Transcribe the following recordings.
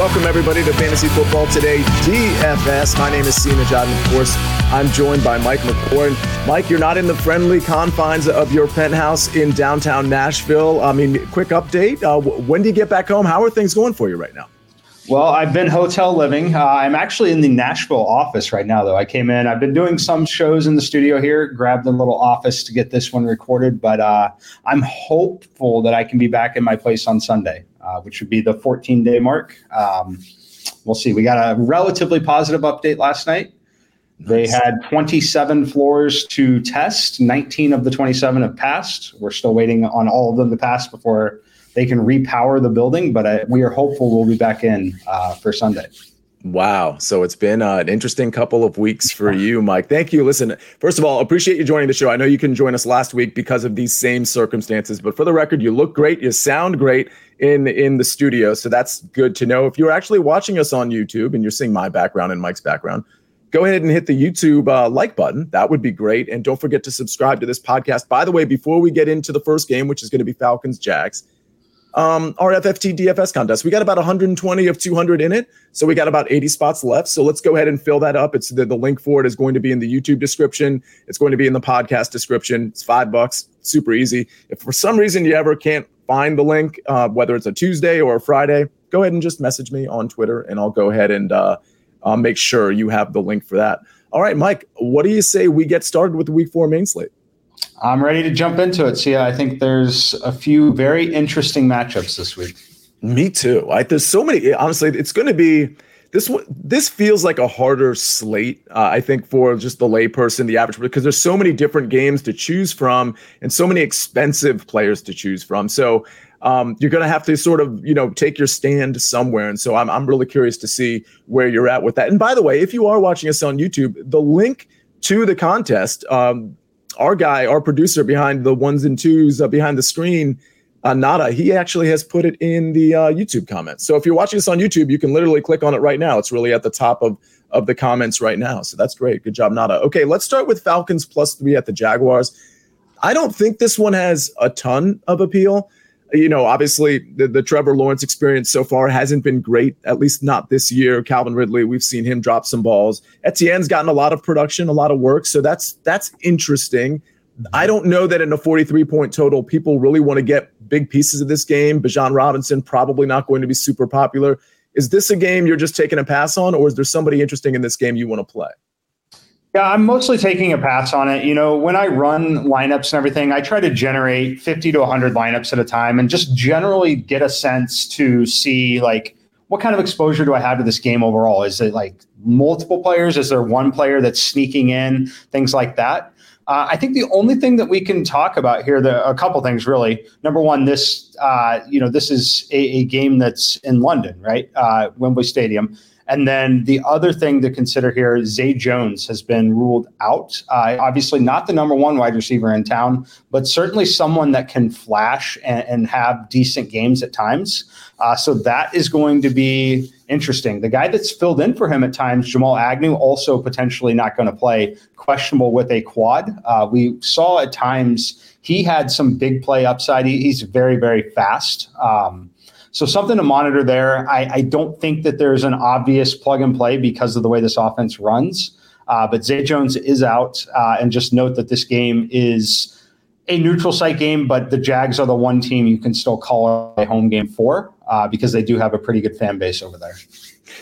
Welcome, everybody, to Fantasy Football Today DFS. My name is Nejad, and of course, I'm joined by Mike McClure. Mike, you're not in the friendly confines of your penthouse in downtown Nashville. I mean, quick update. Uh, when do you get back home? How are things going for you right now? Well, I've been hotel living. Uh, I'm actually in the Nashville office right now, though. I came in, I've been doing some shows in the studio here, grabbed a little office to get this one recorded, but uh, I'm hopeful that I can be back in my place on Sunday uh, which would be the 14 day mark. Um, we'll see. We got a relatively positive update last night. They had 27 floors to test. 19 of the 27 have passed. We're still waiting on all of them to pass before they can repower the building, but uh, we are hopeful we'll be back in uh, for Sunday. Wow. So it's been uh, an interesting couple of weeks for you, Mike. Thank you. Listen, first of all, appreciate you joining the show. I know you can join us last week because of these same circumstances, but for the record, you look great, you sound great in in the studio, so that's good to know. If you're actually watching us on YouTube and you're seeing my background and Mike's background, go ahead and hit the YouTube uh, like button. That would be great, and don't forget to subscribe to this podcast. By the way, before we get into the first game, which is going to be Falcons Jags um, our FFT DFS contest. We got about 120 of 200 in it. So we got about 80 spots left. So let's go ahead and fill that up. It's the, the link for it is going to be in the YouTube description. It's going to be in the podcast description. It's five bucks, super easy. If for some reason you ever can't find the link, uh, whether it's a Tuesday or a Friday, go ahead and just message me on Twitter and I'll go ahead and uh, uh, make sure you have the link for that. All right, Mike, what do you say we get started with the week four main slate? I'm ready to jump into it. See, I think there's a few very interesting matchups this week. Me too. Like, there's so many. Honestly, it's going to be this. This feels like a harder slate. Uh, I think for just the layperson, the average, person, because there's so many different games to choose from and so many expensive players to choose from. So um, you're going to have to sort of, you know, take your stand somewhere. And so I'm, I'm really curious to see where you're at with that. And by the way, if you are watching us on YouTube, the link to the contest, um, our guy, our producer behind the ones and twos uh, behind the screen, uh, Nada, he actually has put it in the uh, YouTube comments. So if you're watching this on YouTube, you can literally click on it right now. It's really at the top of of the comments right now. So that's great. Good job, Nada. Okay, let's start with Falcons plus three at the Jaguars. I don't think this one has a ton of appeal you know, obviously the, the Trevor Lawrence experience so far hasn't been great, at least not this year. Calvin Ridley, we've seen him drop some balls. Etienne's gotten a lot of production, a lot of work. So that's that's interesting. I don't know that in a 43 point total, people really want to get big pieces of this game. Bijan Robinson probably not going to be super popular. Is this a game you're just taking a pass on, or is there somebody interesting in this game you want to play? Yeah, I'm mostly taking a pass on it. You know, when I run lineups and everything, I try to generate 50 to 100 lineups at a time and just generally get a sense to see like what kind of exposure do I have to this game overall? Is it like multiple players? Is there one player that's sneaking in? Things like that. Uh, I think the only thing that we can talk about here, the, a couple things really. Number one, this uh, you know this is a, a, game that's in London, right? Uh, Wembley Stadium. And then the other thing to consider here, Zay Jones has been ruled out. Uh, obviously, not the number one wide receiver in town, but certainly someone that can flash and, and have decent games at times. Uh, so that is going to be interesting. The guy that's filled in for him at times, Jamal Agnew, also potentially not going to play, questionable with a quad. Uh, we saw at times he had some big play upside. He, he's very, very fast. Um, so something to monitor there. I, I, don't think that there's an obvious plug and play because of the way this offense runs. Uh, but Zay Jones is out, uh, and just note that this game is a neutral site game, but the Jags are the one team you can still call a home game for uh, because they do have a pretty good fan base over there.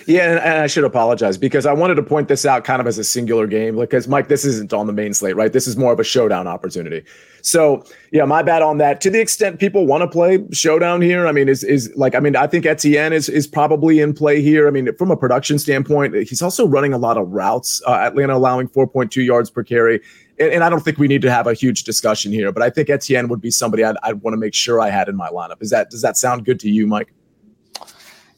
Yeah, and, I should apologize because I wanted to point this out kind of as a singular game because Mike, this isn't on the main slate, right? This is more of a showdown opportunity. So yeah, my bad on that. To the extent people want to play showdown here, I mean, is is like I mean, I think Etienne is is probably in play here. I mean, from a production standpoint, he's also running a lot of routes. Uh, Atlanta allowing 4.2 yards per carry and, and, I don't think we need to have a huge discussion here, but I think Etienne would be somebody I'd, I'd want to make sure I had in my lineup. Is that does that sound good to you, Mike?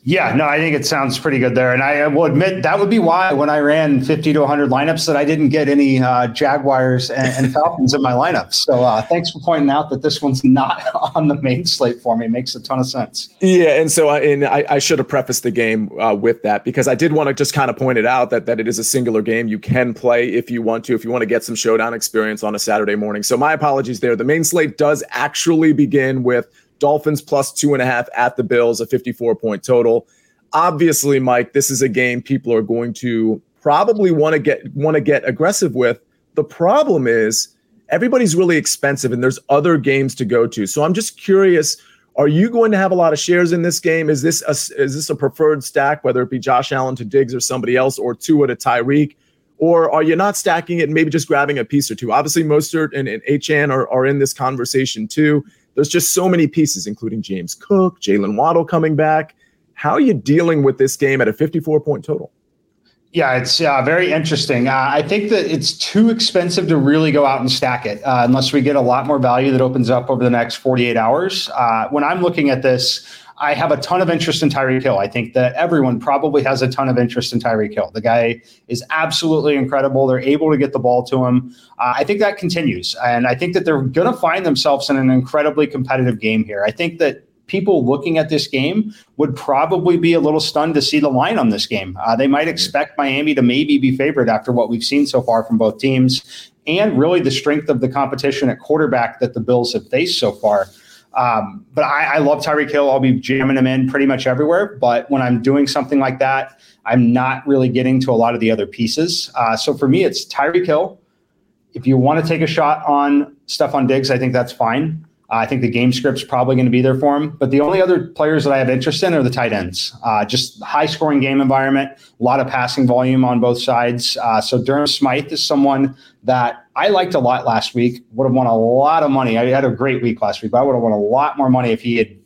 Yeah, no, I think it sounds pretty good there. And I will admit that would be why when I ran 50 to 100 lineups that I didn't get any uh, Jaguars and, and, Falcons in my lineups. So uh, thanks for pointing out that this one's not on the main slate for me. It makes a ton of sense. Yeah, and so I, and I, I should have prefaced the game uh, with that because I did want to just kind of point it out that, that it is a singular game. You can play if you want to, if you want to get some showdown experience on a Saturday morning. So my apologies there. The main slate does actually begin with – Dolphins plus two and a half at the Bills, a 54 point total. Obviously, Mike, this is a game people are going to probably want to get want to get aggressive with. The problem is everybody's really expensive and there's other games to go to. So I'm just curious, are you going to have a lot of shares in this game? Is this a, is this a preferred stack, whether it be Josh Allen to Diggs or somebody else, or Tua to Tyreek? Or are you not stacking it and maybe just grabbing a piece or two? Obviously, Mostert and, and Achane are, are in this conversation too. There's just so many pieces, including James Cook, Jaylen Waddle coming back. How are you dealing with this game at a 54 point total? Yeah, it's uh, very interesting. Uh, I think that it's too expensive to really go out and stack it uh, unless we get a lot more value that opens up over the next 48 hours. Uh, when I'm looking at this, I have a ton of interest in Tyreek Hill. I think that everyone probably has a ton of interest in Tyreek Hill. The guy is absolutely incredible. They're able to get the ball to him. Uh, I think that continues. And I think that they're going to find themselves in an incredibly competitive game here. I think that people looking at this game would probably be a little stunned to see the line on this game. Uh, they might expect Miami to maybe be favored after what we've seen so far from both teams and really the strength of the competition at quarterback that the Bills have faced so far. Um, but I, I love Tyreek Hill. I'll be jamming him in pretty much everywhere. But when I'm doing something like that, I'm not really getting to a lot of the other pieces. Uh, so for me, it's Tyreek Hill. If you want to take a shot on Stefon Diggs, I think that's fine. I think the game script's probably going to be there for him. But the only other players that I have interest in are the tight ends. Uh, just high scoring game environment, a lot of passing volume on both sides. Uh, so Durham Smythe is someone that I liked a lot last week. Would have won a lot of money. I had a great week last week, but I would have won a lot more money if he had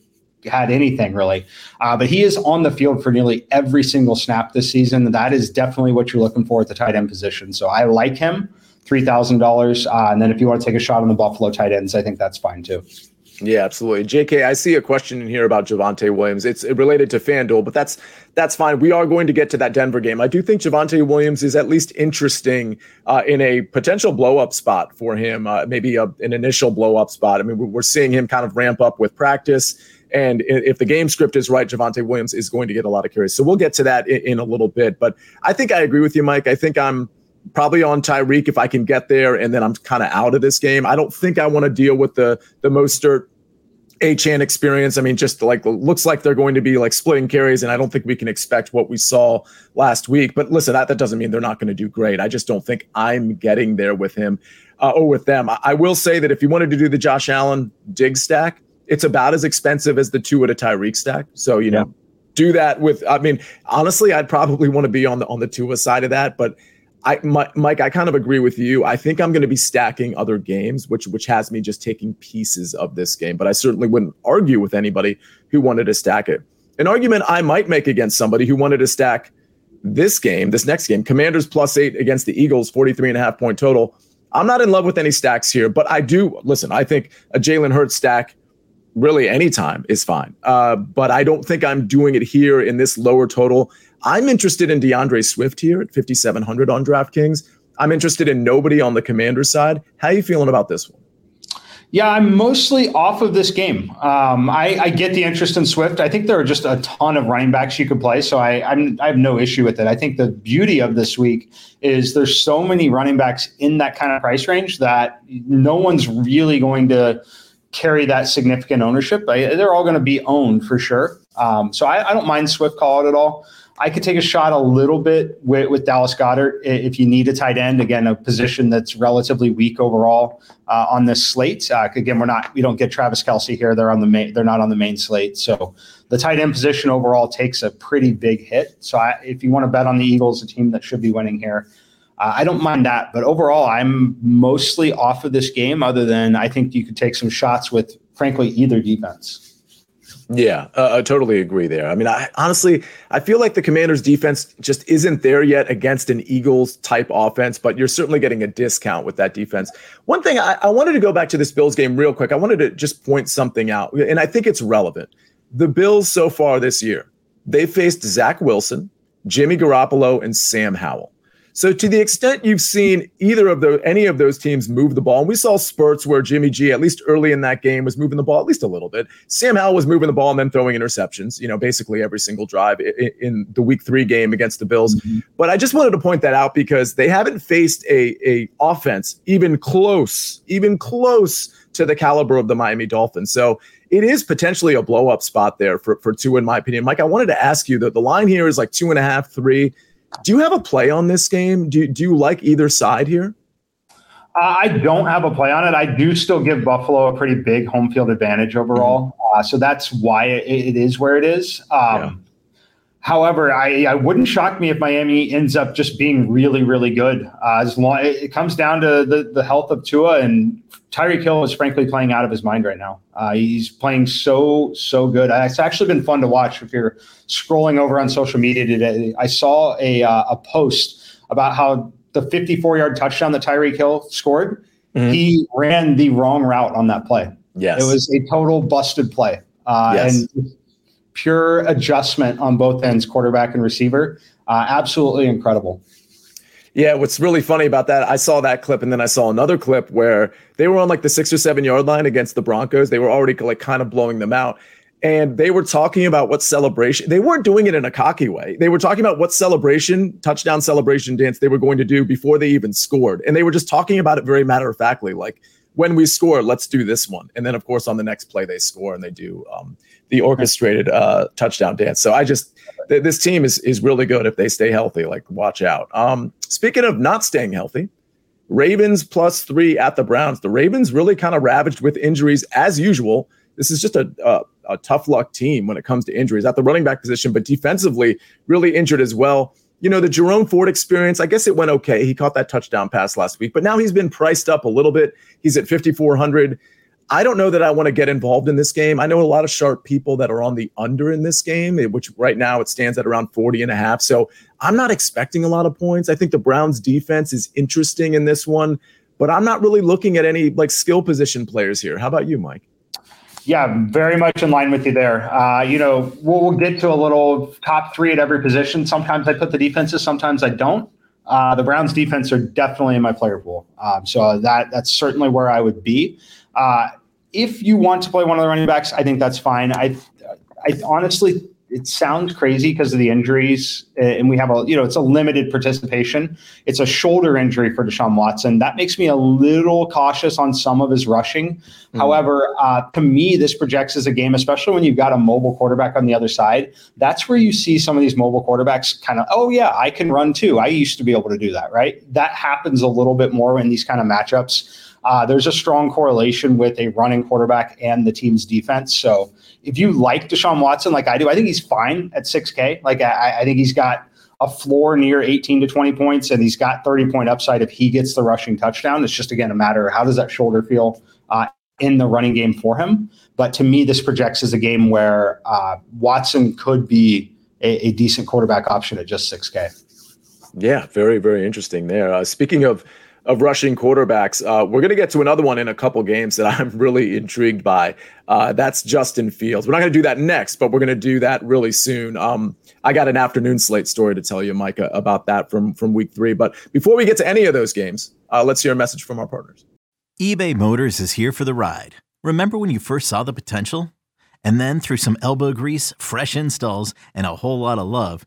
had anything really. Uh, but he is on the field for nearly every single snap this season. That is definitely what you're looking for at the tight end position. So I like him three thousand uh, dollars. And then if you want to take a shot on the Buffalo tight ends, I think that's fine too. Yeah, absolutely. JK, I see a question in here about Javonte Williams. It's related to FanDuel, but that's that's fine. We are going to get to that Denver game. I do think Javonte Williams is at least interesting uh, in a potential blow up spot for him, uh, maybe a, an initial blow up spot. I mean, we're seeing him kind of ramp up with practice. And if the game script is right, Javonte Williams is going to get a lot of carries. So we'll get to that in, in a little bit. But I think I agree with you, Mike. I think I'm probably on Tyreek if I can get there, and then I'm kind of out of this game. I don't think I want to deal with the the Mostert Achane experience. I mean, just like looks like they're going to be like splitting carries, and I don't think we can expect what we saw last week. But listen, that, that doesn't mean they're not going to do great. I just don't think I'm getting there with him uh, or with them. I, I, will say that if you wanted to do the Josh Allen Diggs stack, it's about as expensive as the two at a Tyreek stack. So you know, do that with. I mean, honestly, I'd probably want to be on the on the Tua side of that, but I, Mike, I kind of agree with you. I think I'm going to be stacking other games, which which has me just taking pieces of this game. But I certainly wouldn't argue with anybody who wanted to stack it. An argument I might make against somebody who wanted to stack this game, this next game, Commanders plus eight against the Eagles, 43 and a half point total. I'm not in love with any stacks here, but I do listen. I think a Jalen Hurts stack really anytime is fine. Uh, but I don't think I'm doing it here in this lower total. I'm interested in D'Andre Swift here at 5,700 on DraftKings. I'm interested in nobody on the commander side. How are you feeling about this one? Yeah, I'm mostly off of this game. Um, I, I, get the interest in Swift. I think there are just a ton of running backs you could play, so I, I'm, I have no issue with it. I think the beauty of this week is there's so many running backs in that kind of price range that no one's really going to carry that significant ownership. They're all going to be owned for sure. Um, so I, I, don't mind Swift call it at all. I could take a shot a little bit with, with, Dallas Goedert if you need a tight end. Again, a position that's relatively weak overall uh, on this slate. Uh, again, we're not we don't get Travis Kelce here. They're on the main. They're not on the main slate. So the tight end position overall takes a pretty big hit. So I, if you want to bet on the Eagles, a team that should be winning here, uh, I don't mind that. But overall, I'm mostly off of this game. Other than I think you could take some shots with, frankly, either defense. Yeah, uh, I totally agree there. I mean, I honestly, I feel like the Commanders' defense just isn't there yet against an Eagles type offense, but you're certainly getting a discount with that defense. One thing I, I wanted to go back to this Bills game real quick. I wanted to just point something out, and I think it's relevant. The Bills so far this year, they faced Zach Wilson, Jimmy Garoppolo, and Sam Howell. So to the extent you've seen either of those, any of those teams move the ball, and we saw spurts where Jimmy G, at least early in that game, was moving the ball at least a little bit. Sam Howell was moving the ball and then throwing interceptions, you know, basically every single drive in, in the Week Three game against the Bills. Mm-hmm. But I just wanted to point that out because they haven't faced a a offense even close, even close to the caliber of the Miami Dolphins. So it is potentially a blow up spot there for for Tua, in my opinion. Mike, I wanted to ask you that the line here is like two and a half, three. Do you have a play on this game? Do, do you like either side here? Uh, I don't have a play on it. I do still give Buffalo a pretty big home field advantage overall. Mm-hmm. Uh, so that's why it, it is where it is. Um, yeah. However, I, I wouldn't shock me if Miami ends up just being really, really good. Uh, as long it comes down to the, the health of Tua and Tyreek Hill is frankly playing out of his mind right now. Uh, he's playing so so good. It's actually been fun to watch. If you're scrolling over on social media today, I saw a uh, a post about how the 54 yard touchdown that Tyreek Hill scored. Mm-hmm. He ran the wrong route on that play. Yes, it was a total busted play. Uh, yes. And pure adjustment on both ends, quarterback and receiver. Uh, absolutely incredible. Yeah, what's really funny about that, I saw that clip and then I saw another clip where they were on like the six or seven yard line against the Broncos. They were already like kind of blowing them out. And they were talking about what celebration, they weren't doing it in a cocky way. They were talking about what celebration, touchdown celebration dance they were going to do before they even scored. And they were just talking about it very matter of factly, like, when we score, let's do this one. And then, of course, on the next play, they score and they do um, the orchestrated uh, touchdown dance. So I just th- this team is is really good if they stay healthy. Like watch out. Um, speaking of not staying healthy, Ravens plus three at the Browns. The Ravens really kind of ravaged with injuries as usual. This is just a, a, a tough luck team when it comes to injuries at the running back position, but defensively really injured as well you know, the Jerome Ford experience, I guess it went okay. He caught that touchdown pass last week, but now he's been priced up a little bit. He's at 5,400. I don't know that I want to get involved in this game. I know a lot of sharp people that are on the under in this game, eh, which right now it stands at around 40 and a half. So I'm not expecting a lot of points. I think the Browns defense is interesting in this one, but I'm not really looking at any like skill position players here. How about you, Mike? Yeah, very much in line with you there. Uh, you know, we'll, we'll, get to a little top three at every position. Sometimes I put the defenses, sometimes I don't. Uh, the Browns defense are definitely in my player pool. Um, so that that's certainly where I would be. Uh, if you want to play one of the running backs, I think that's fine. I, I honestly, it sounds crazy because of the injuries, and we have a, you know, it's a limited participation. It's a shoulder injury for Deshaun Watson. That makes me a little cautious on some of his rushing. Mm-hmm. However, uh, to me, this projects as a game, especially when you've got a mobile quarterback on the other side. That's where you see some of these mobile quarterbacks kind of, oh yeah, I can run too. I used to be able to do that, right? That happens a little bit more in these kind of matchups uh, there's a strong correlation with a running quarterback and the team's defense. So if you like Deshaun Watson, like I do, I think he's fine at 6K. Like I, I think he's got a floor near 18 to 20 points, and he's got 30 point upside if he gets the rushing touchdown. It's just again a matter of how does that shoulder feel uh, in the running game for him. But to me, this projects as a game where uh, Watson could be a, a, decent quarterback option at just 6K. Yeah, very very interesting there. Uh, speaking of of rushing quarterbacks. Uh, we're going to get to another one in a couple games that I'm really intrigued by. Uh, that's Justin Fields. We're not going to do that next, but we're going to do that really soon. Um, I got an afternoon slate story to tell you, Micah, about that from from week three. But before we get to any of those games, uh, let's hear a message from our partners. eBay Motors is here for the ride. Remember when you first saw the potential? And then through some elbow grease, fresh installs, and a whole lot of love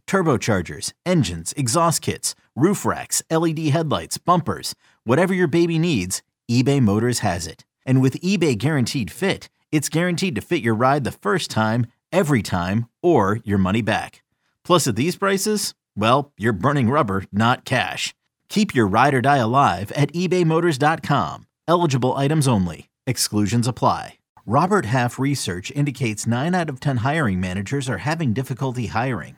turbochargers, engines, exhaust kits, roof racks, LED headlights, bumpers, whatever your baby needs, eBay Motors has it. And with eBay Guaranteed Fit, it's guaranteed to fit your ride the first time, every time, or your money back. Plus, at these prices, well, you're burning rubber, not cash. Keep your ride or die alive at ebaymotors.com. Eligible items only. Exclusions apply. Robert Half research indicates 9 out of 10 hiring managers are having difficulty hiring.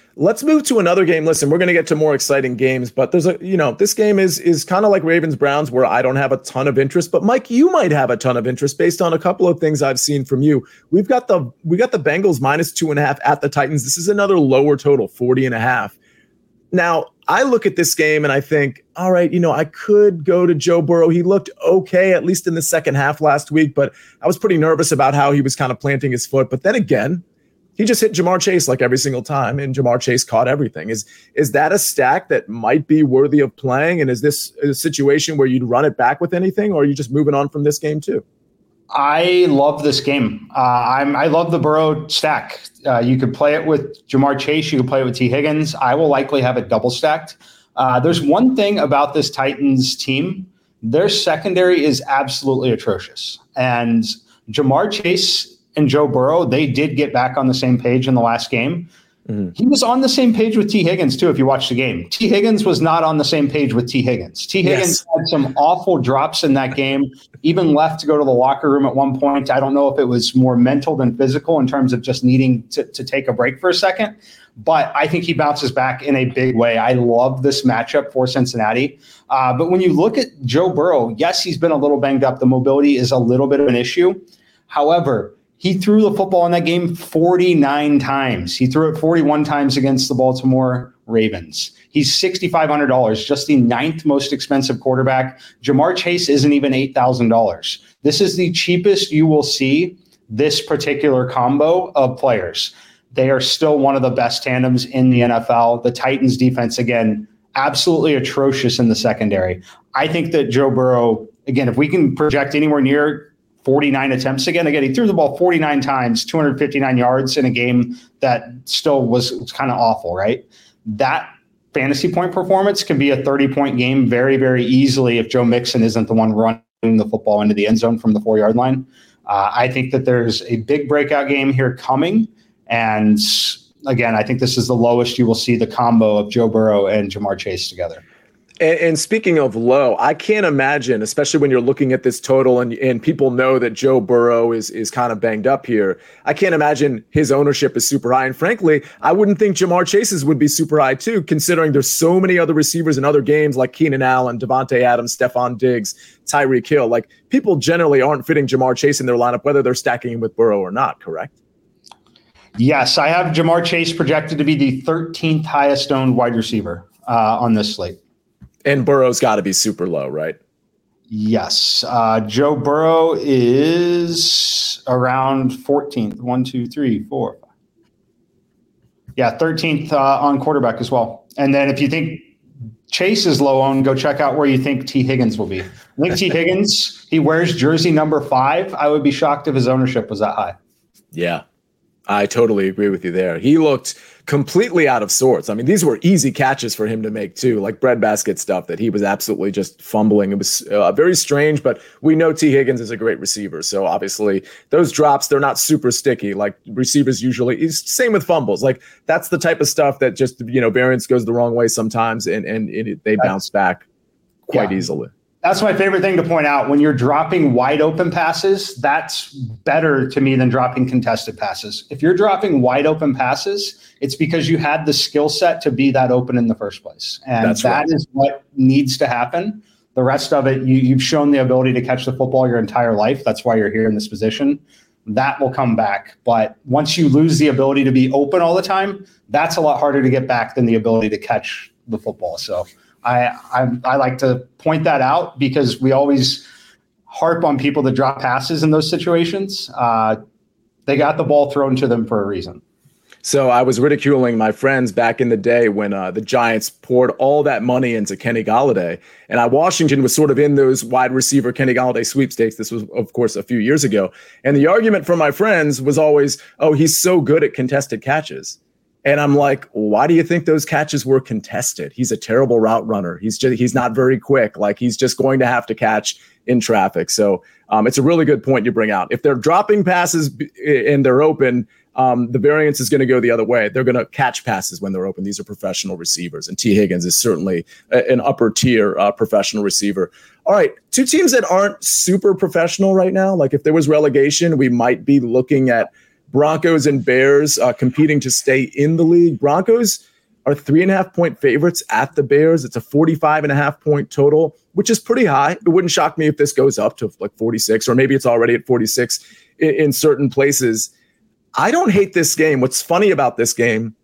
Let's move to another game. Listen, we're going to get to more exciting games, but there's a, you know, this game is is kind of like Ravens Browns where I don't have a ton of interest, but Mike, you might have a ton of interest based on a couple of things I've seen from you. We've got the we got the Bengals minus two and a half at the Titans. This is another lower total, 40 and a half. Now, I look at this game and I think, all right, you know, I could go to Joe Burrow. He looked okay, at least in the second half last week, but I was pretty nervous about how he was kind of planting his foot. But then again, he just hit Ja'Marr Chase like every single time, and Ja'Marr Chase caught everything. Is is that a stack that might be worthy of playing? And is this a situation where you'd run it back with anything, or are you just moving on from this game too? I love this game. Uh, I'm I love the Burrow stack. Uh, you could play it with Ja'Marr Chase. You could play it with Tee Higgins. I will likely have it double stacked. Uh, there's one thing about this Titans team. Their secondary is absolutely atrocious, and Ja'Marr Chase and Joe Burrow, they did get back on the same page in the last game. Mm-hmm. He was on the same page with Tee Higgins too. If you watch the game, Tee Higgins was not on the same page with Tee Higgins. Tee Higgins yes. had some awful drops in that game. Even left to go to the locker room at one point. I don't know if it was more mental than physical in terms of just needing to, to take a break for a second. But I think he bounces back in a big way. I love this matchup for Cincinnati. Uh, but when you look at Joe Burrow, yes, he's been a little banged up. The mobility is a little bit of an issue. However, he threw the football in that game 49 times. He threw it 41 times against the Baltimore Ravens. He's $6,500, just the ninth most expensive quarterback. Ja'Marr Chase isn't even $8,000. This is the cheapest you will see this particular combo of players. They are still one of the best tandems in the NFL. The Titans defense, again, absolutely atrocious in the secondary. I think that Joe Burrow, again, if we can project anywhere near 49 attempts again. Again, he threw the ball 49 times, 259 yards in a game that still was, was kind of awful, right? That fantasy point performance can be a 30 point game very, very easily if Joe Mixon isn't the one running the football into the end zone from the four yard line. Uh, I think that there's a big breakout game here coming. And again, I think this is the lowest you will see the combo of Joe Burrow and Ja'Marr Chase together. And, and, speaking of low, I can't imagine, especially when you're looking at this total and, and people know that Joe Burrow is is kind of banged up here. I can't imagine his ownership is super high. And frankly, I wouldn't think Ja'Marr Chase's would be super high too, considering there's so many other receivers in other games like Keenan Allen, Davante Adams, Stefon Diggs, Tyreek Hill. Like people generally aren't fitting Ja'Marr Chase in their lineup, whether they're stacking him with Burrow or not, correct? Yes, I have Ja'Marr Chase projected to be the 13th highest owned wide receiver uh, on this slate. And Burrow's got to be super low, right? Yes. Uh, Joe Burrow is around 14th. One, two, three, four. Five. Yeah, 13th uh, on quarterback as well. And then if you think Chase is low owned, go check out where you think Tee Higgins will be. I think Tee Higgins, he wears jersey number five. I would be shocked if his ownership was that high. Yeah, I totally agree with you there. He looked completely out of sorts. I mean, these were easy catches for him to make too, like breadbasket stuff that he was absolutely just fumbling. It was uh, very strange, but we know Tee Higgins is a great receiver, so obviously those drops they're not super sticky like receivers usually. Same with fumbles, like that's the type of stuff that just you know variance goes the wrong way sometimes, and and it, they bounce back quite yeah. easily. That's my favorite thing to point out. When you're dropping wide open passes, that's better to me than dropping contested passes. If you're dropping wide open passes, it's because you had the skill set to be that open in the first place. And that's that right. is what needs to happen. The rest of it, you, you've shown the ability to catch the football your entire life. That's why you're here in this position. That will come back. But once you lose the ability to be open all the time, that's a lot harder to get back than the ability to catch the football. So I, I, I like to point that out because we always harp on people that drop passes in those situations. Uh, they got the ball thrown to them for a reason. So I was ridiculing my friends back in the day when uh, the Giants poured all that money into Kenny Golladay, and I, Washington was sort of in those wide receiver Kenny Golladay sweepstakes. This was, of course, a few years ago, and the argument from my friends was always, "Oh, he's so good at contested catches." And I'm like, why do you think those catches were contested? He's a terrible route runner. He's just he's not very quick. Like he's just going to have to catch in traffic. So um, it's a really good point you bring out. If they're dropping passes and they're open, um, the variance is going to go the other way. They're going to catch passes when they're open. These are professional receivers, and Tee Higgins is certainly a, an upper tier uh, professional receiver. All right, two teams that aren't super professional right now. Like if there was relegation, we might be looking at Broncos and Bears uh, competing to stay in the league. Broncos are three and a half point favorites at the Bears. It's a 45 and a half point total, which is pretty high. It wouldn't shock me if this goes up to like 46, or maybe it's already at 46 in, in certain places. I don't hate this game. What's funny about this game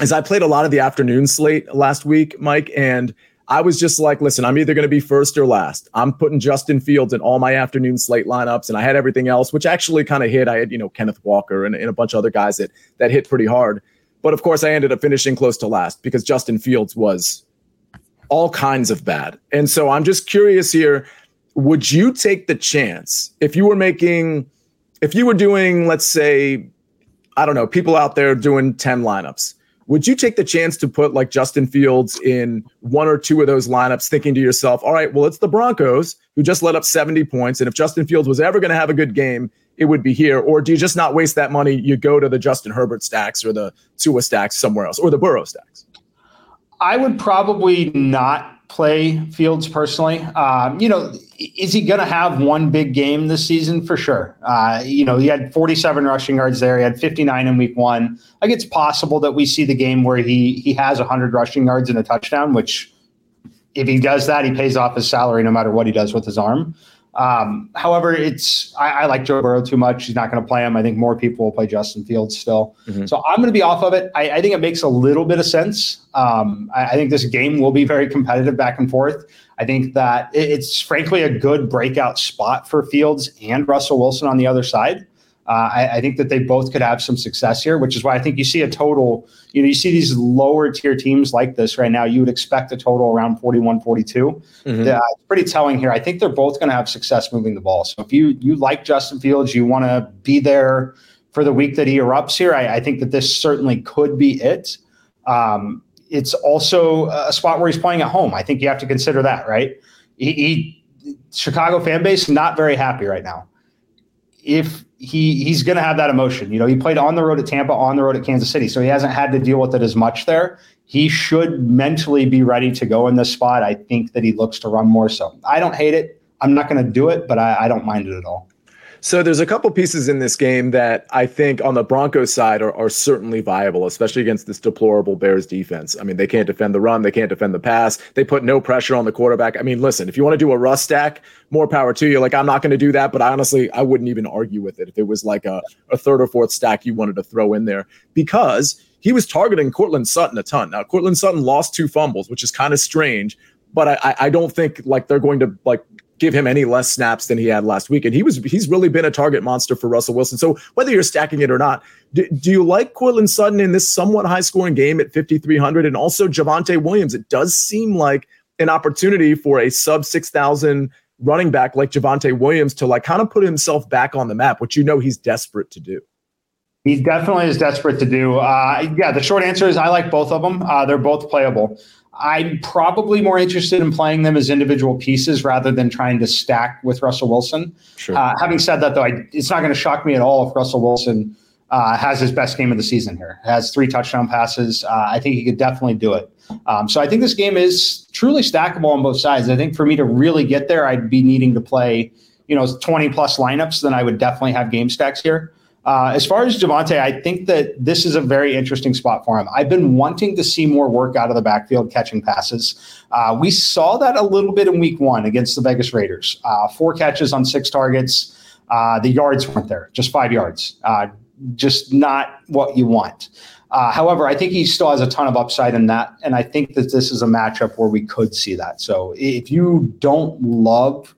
is I played a lot of the afternoon slate last week, Mike, and I was just like, listen, I'm either going to be first or last. I'm putting Justin Fields in all my afternoon slate lineups, and I had everything else, which actually kind of hit. I had, you know, Kenneth Walker and, and a bunch of other guys that that hit pretty hard. But of course, I ended up finishing close to last because Justin Fields was all kinds of bad. And so I'm just curious here. Would you take the chance if you were making, if you were doing, let's say, I don't know, people out there doing 10 lineups? Would you take the chance to put like Justin Fields in one or two of those lineups, thinking to yourself, all right, well, it's the Broncos who just let up 70 points. And if Justin Fields was ever going to have a good game, it would be here. Or do you just not waste that money? You go to the Justin Herbert stacks or the Tua stacks somewhere else or the Burrow stacks? I would probably not play Fields personally. Um, you know, is he going to have one big game this season for sure? Uh, you know, he had 47 rushing yards there. He had 59 in week one. Like it's possible that we see the game where he he has 100 rushing yards and a touchdown, which if he does that, he pays off his salary no matter what he does with his arm. Um, however, it's I, I, like Joe Burrow too much. He's not going to play him. I think more people will play Justin Fields still. Mm-hmm. So I'm going to be off of it. I, I, think it makes a little bit of sense. Um, I, I, think this game will be very competitive back and forth. I think that it, it's frankly a good breakout spot for Fields and Russell Wilson on the other side. Uh, I, I, think that they both could have some success here, which is why I think you see a total. You know, you see these lower tier teams like this right now. You would expect a total around 41, 42. Mm-hmm. Uh, it's pretty telling here. I think they're both going to have success moving the ball. So if you you like Justin Fields, you want to be there for the week that he erupts here. I, I think that this certainly could be it. Um, it's also a spot where he's playing at home. I think you have to consider that, right? He, he Chicago fan base not very happy right now. If he he's going to have that emotion. You know, he played on the road at Tampa, on the road at Kansas City, so he hasn't had to deal with it as much there. He should mentally be ready to go in this spot. I think that he looks to run more. So I don't hate it. I'm not going to do it, but I, I don't mind it at all. So there's a couple pieces in this game that I think on the Broncos side are, are certainly viable, especially against this deplorable Bears defense. I mean, they can't defend the run, they can't defend the pass. They put no pressure on the quarterback. I mean, listen, if you want to do a Russ stack, more power to you. Like I'm not going to do that, but honestly I wouldn't even argue with it if it was like a, a third or fourth stack you wanted to throw in there because he was targeting Courtland Sutton a ton. Now Courtland Sutton lost two fumbles, which is kind of strange but I, I don't think like they're going to like give him any less snaps than he had last week. And he was he's really been a target monster for Russell Wilson. So whether you're stacking it or not, do, do you like Courtland Sutton in this somewhat high scoring game at 5,300? And also Javonte Williams. It does seem like an opportunity for a sub 6,000 running back like Javonte Williams to like kind of put himself back on the map, which you know he's desperate to do. He definitely is desperate to do. Uh, yeah, the short answer is I like both of them. Uh, they're both playable. I'm probably more interested in playing them as individual pieces rather than trying to stack with Russell Wilson. Sure. Uh, having said that, though, I, it's not going to shock me at all if Russell Wilson uh, has his best game of the season here. Has three touchdown passes. Uh, I think he could definitely do it. Um, so I think this game is truly stackable on both sides. I think for me to really get there, I'd be needing to play, you know, 20 plus lineups. Then I would definitely have game stacks here. Uh, as far as Javonte, I think that this is a very interesting spot for him. I've been wanting to see more work out of the backfield catching passes. Uh, we saw that a little bit in week one against the Vegas Raiders. Uh, four catches on six targets. Uh, the yards weren't there, just five yards. Uh, just not what you want. Uh, however, I think he still has a ton of upside in that. And I think that this is a matchup where we could see that. So if you don't love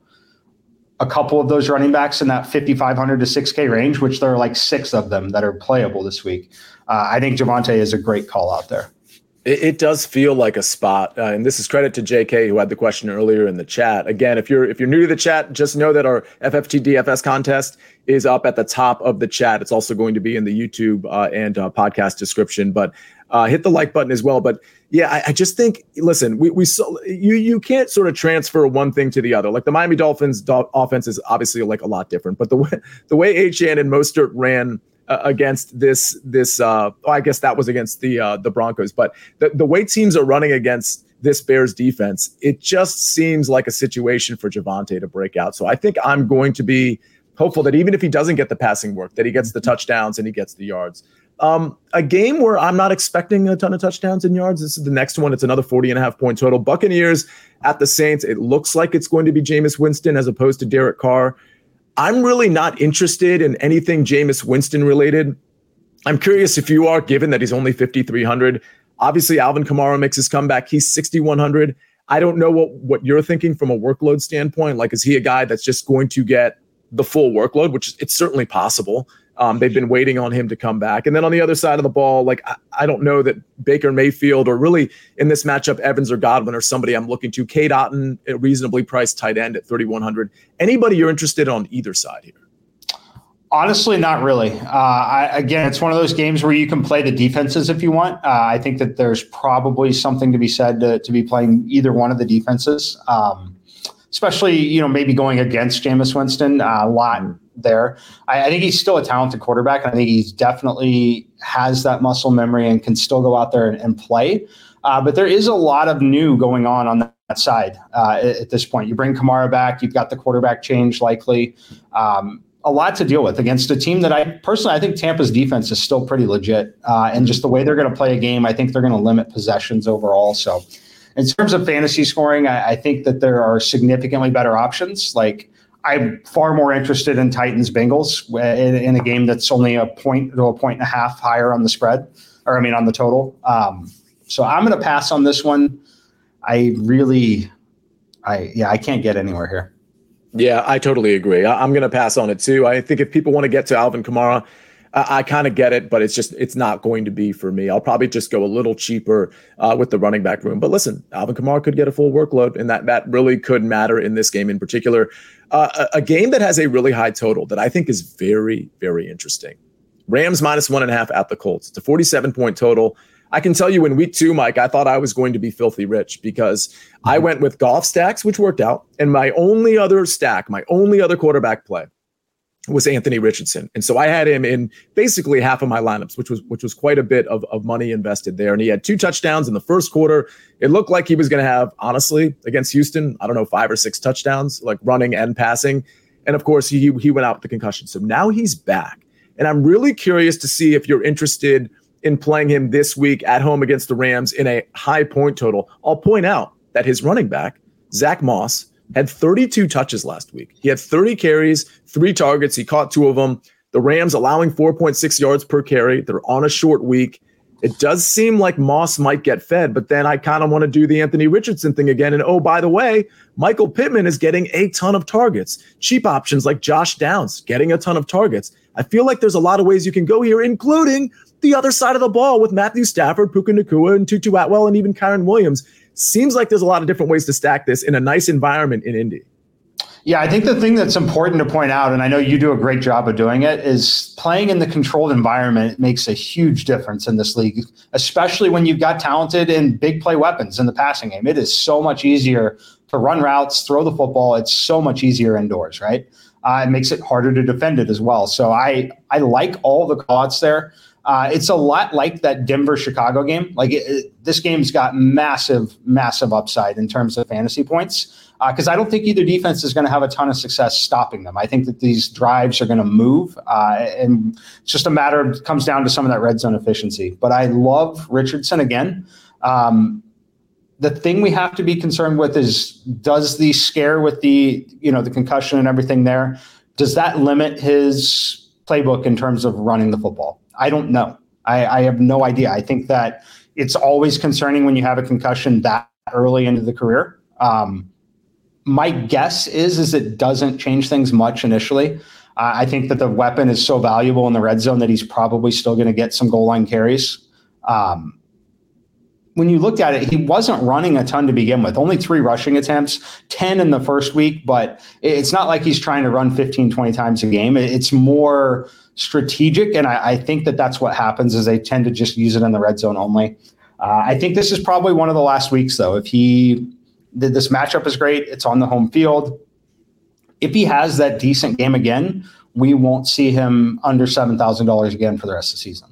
a couple of those running backs in that 5,500 to 6K range, which there are like six of them that are playable this week. Uh, I think Javonte is a great call out there. It, it does feel like a spot, uh, and this is credit to JK who had the question earlier in the chat. Again, if you're if you're new to the chat, just know that our FFT DFS contest is up at the top of the chat. It's also going to be in the YouTube uh, and uh, podcast description. But uh, hit the like button as well. But yeah, I, I, just think listen, we we saw you you can't sort of transfer one thing to the other. Like the Miami Dolphins do- offense is obviously like a lot different, but the way the way Achane and Mostert ran uh, against this this uh, oh, I guess that was against the uh, the Broncos, but the the way teams are running against this Bears defense, it just seems like a situation for Javonte to break out. So I think I'm going to be hopeful that even if he doesn't get the passing work, that he gets the touchdowns and he gets the yards. Um, a game where I'm not expecting a ton of touchdowns and yards. This is the next one. It's another 40 and a half point total. Buccaneers at the Saints. It looks like it's going to be Jameis Winston as opposed to Derek Carr. I'm really not interested in anything Jameis Winston related. I'm curious if you are, given that he's only 5,300. Obviously, Alvin Kamara makes his comeback. He's 6,100. I don't know what, what you're thinking from a workload standpoint. Like, is he a guy that's just going to get the full workload, which it's certainly possible. Um, they've been waiting on him to come back. And then on the other side of the ball, like I, I, don't know that Baker Mayfield or really in this matchup, Evans or Godwin or somebody I'm looking to. Cade Otton, a reasonably priced tight end at 3,100. Anybody you're interested on either side here? Honestly, not really. Uh, I, again, it's one of those games where you can play the defenses if you want. Uh, I think that there's probably something to be said to, to be playing either one of the defenses. Um, especially you know maybe going against Jameis Winston uh, a lot there. I, I, think he's still a talented quarterback. I think he's definitely has that muscle memory and can still go out there and, and play. Uh, but there is a lot of new going on on that side uh, at, at, this point. You bring Kamara back. You've got the quarterback change likely. Um, a lot to deal with against a team that I personally I think Tampa's defense is still pretty legit, uh, and just the way they're going to play a game, I think they're going to limit possessions overall. So in terms of fantasy scoring, I, I think that there are significantly better options. Like I'm far more interested in Titans Bengals in, in, a game that's only a point to a point and a half higher on the spread, or I mean on the total. Um, so I'm going to pass on this one. I really, I yeah, I can't get anywhere here. Yeah, I totally agree. I, am going to pass on it too. I think if people want to get to Alvin Kamara, I, I kind of get it, but it's just it's not going to be for me. I'll probably just go a little cheaper uh, with the running back room. But listen, Alvin Kamara could get a full workload, and that that really could matter in this game in particular. Uh, a, a game that has a really high total that I think is very very interesting. Rams minus one and a half at the Colts. It's a 47 point total. I can tell you in week two, Mike, I thought I was going to be filthy rich because mm-hmm. I went with Goff stacks, which worked out. And my only other stack, my only other quarterback play was Anthony Richardson. And so I had him in basically half of my lineups, which was which was quite a bit of, of money invested there. And he had two touchdowns in the first quarter. It looked like he was going to have, honestly, against Houston, I don't know, five or six touchdowns, like running and passing. And of course, he he went out with the concussion. So now he's back. And I'm really curious to see if you're interested in playing him this week at home against the Rams in a high point total. I'll point out that his running back, Zack Moss, had 32 touches last week. He had 30 carries, three targets. He caught two of them. The Rams allowing 4.6 yards per carry. They're on a short week. It does seem like Moss might get fed, but then I kind of want to do the Anthony Richardson thing again. And oh, by the way, Michael Pittman is getting a ton of targets. Cheap options like Josh Downs getting a ton of targets. I feel like there's a lot of ways you can go here, including the other side of the ball with Matthew Stafford, Puka Nacua, and Tutu Atwell, and even Kyren Williams. Seems like there's a lot of different ways to stack this in a nice environment in Indy. Yeah, I think the thing that's important to point out, and I know you do a great job of doing it, is playing in the controlled environment makes a huge difference in this league, especially when you've got talented and big play weapons in the passing game. It is so much easier to run routes, throw the football. It's so much easier indoors, right? Uh, it makes it harder to defend it as well. So I I like all the callouts there. Uh, it's a lot like that Denver Chicago game. Like it, it, this game's got massive, massive upside in terms of fantasy points because uh, I don't think either defense is going to have a ton of success stopping them. I think that these drives are going to move, uh, and it's just a matter of comes down to some of that red zone efficiency. But I love Richardson again. Um, the thing we have to be concerned with is does the scare with the you know the concussion and everything there does that limit his playbook in terms of running the football? I don't know. I, I have no idea. I think that it's always concerning when you have a concussion that early into the career. Um, my guess is is it doesn't change things much initially. Uh, I think that the weapon is so valuable in the red zone that he's probably still going to get some goal line carries. Um, when you looked at it, he wasn't running a ton to begin with. Only three rushing attempts, 10 in the first week, but it's not like he's trying to run 15, 20 times a game. It's more strategic. And I, I think that that's what happens is they tend to just use it in the red zone only. Uh, I think this is probably one of the last weeks, though. If he did this matchup is great. It's on the home field. If he has that decent game again, we won't see him under seven thousand dollars again for the rest of the season.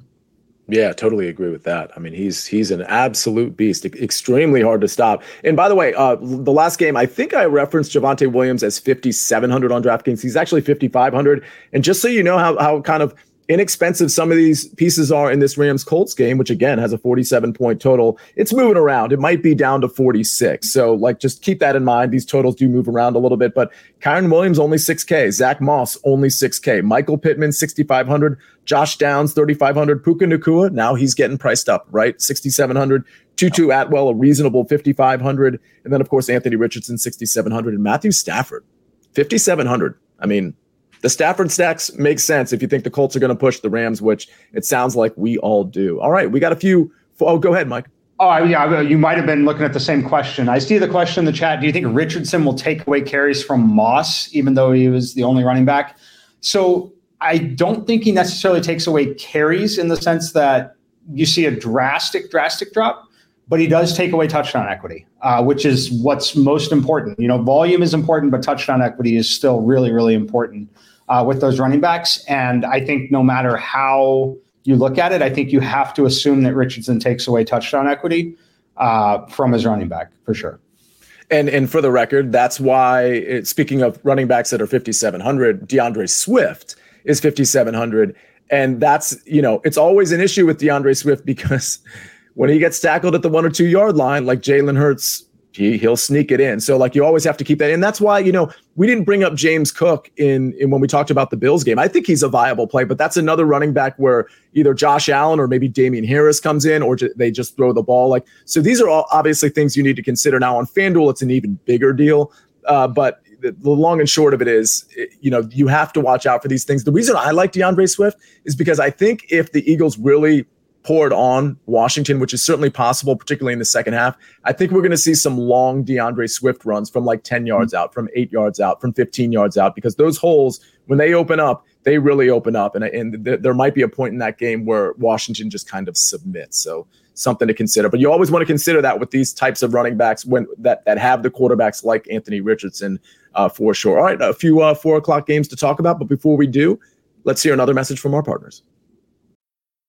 Yeah, totally agree with that. I mean, he's he's an absolute beast, extremely hard to stop. And by the way, uh, the last game, I think I referenced Javonte Williams as 5,700 on DraftKings. He's actually 5,500. And just so you know how how kind of inexpensive some of these pieces are in this Rams Colts game, which again has a 47 point total. It's moving around. It might be down to 46. So, like, just keep that in mind. These totals do move around a little bit, but Kyren Williams only 6K, Zack Moss only 6K, Michael Pittman 6,500, Josh Downs 3,500, Puka Nacua. Now he's getting priced up, right? 6,700. Tutu Atwell, a reasonable 5,500. And then, of course, Anthony Richardson, 6,700. And Matthew Stafford, 5,700. I mean, the Stafford stacks make sense if you think the Colts are going to push the Rams, which it sounds like we all do. All right, we got a few. Oh, go ahead, Mike. Oh, yeah, you might have been looking at the same question. I see the question in the chat. Do you think Richardson will take away carries from Moss, even though he was the only running back? So I don't think he necessarily takes away carries in the sense that you see a drastic, drastic drop, but he does take away touchdown equity, uh, which is what's most important. You know, volume is important, but touchdown equity is still really, really important uh, with those running backs. And I think no matter how you look at it, I think you have to assume that Richardson takes away touchdown equity uh, from his running back for sure. And and for the record, that's why it, speaking of running backs that are 5700, D'Andre Swift is 5700 and that's, you know, it's always an issue with D'Andre Swift because when he gets tackled at the 1 or 2 yard line like Jalen Hurts he he'll sneak it in. So like you always have to keep that. And that's why, you know, we didn't bring up James Cook in, in when we talked about the Bills game. I think he's a viable play, but that's another running back where either Josh Allen or maybe Damien Harris comes in or they just throw the ball. Like so these are all obviously things you need to consider. Now on FanDuel it's an even bigger deal. Uh, but the, the long and short of it is, you know, you have to watch out for these things. The reason I like D'Andre Swift is because I think if the Eagles really poured on Washington, which is certainly possible, particularly in the second half. I think we're going to see some long D'Andre Swift runs from like 10 yards out, from eight yards out, from 15 yards out, because those holes, when they open up, they really open up. And, and th- there might be a point in that game where Washington just kind of submits. So something to consider. But you always want to consider that with these types of running backs when that, that have the quarterbacks like Anthony Richardson uh, for sure. All right, a few uh, four o'clock games to talk about. But before we do, let's hear another message from our partners.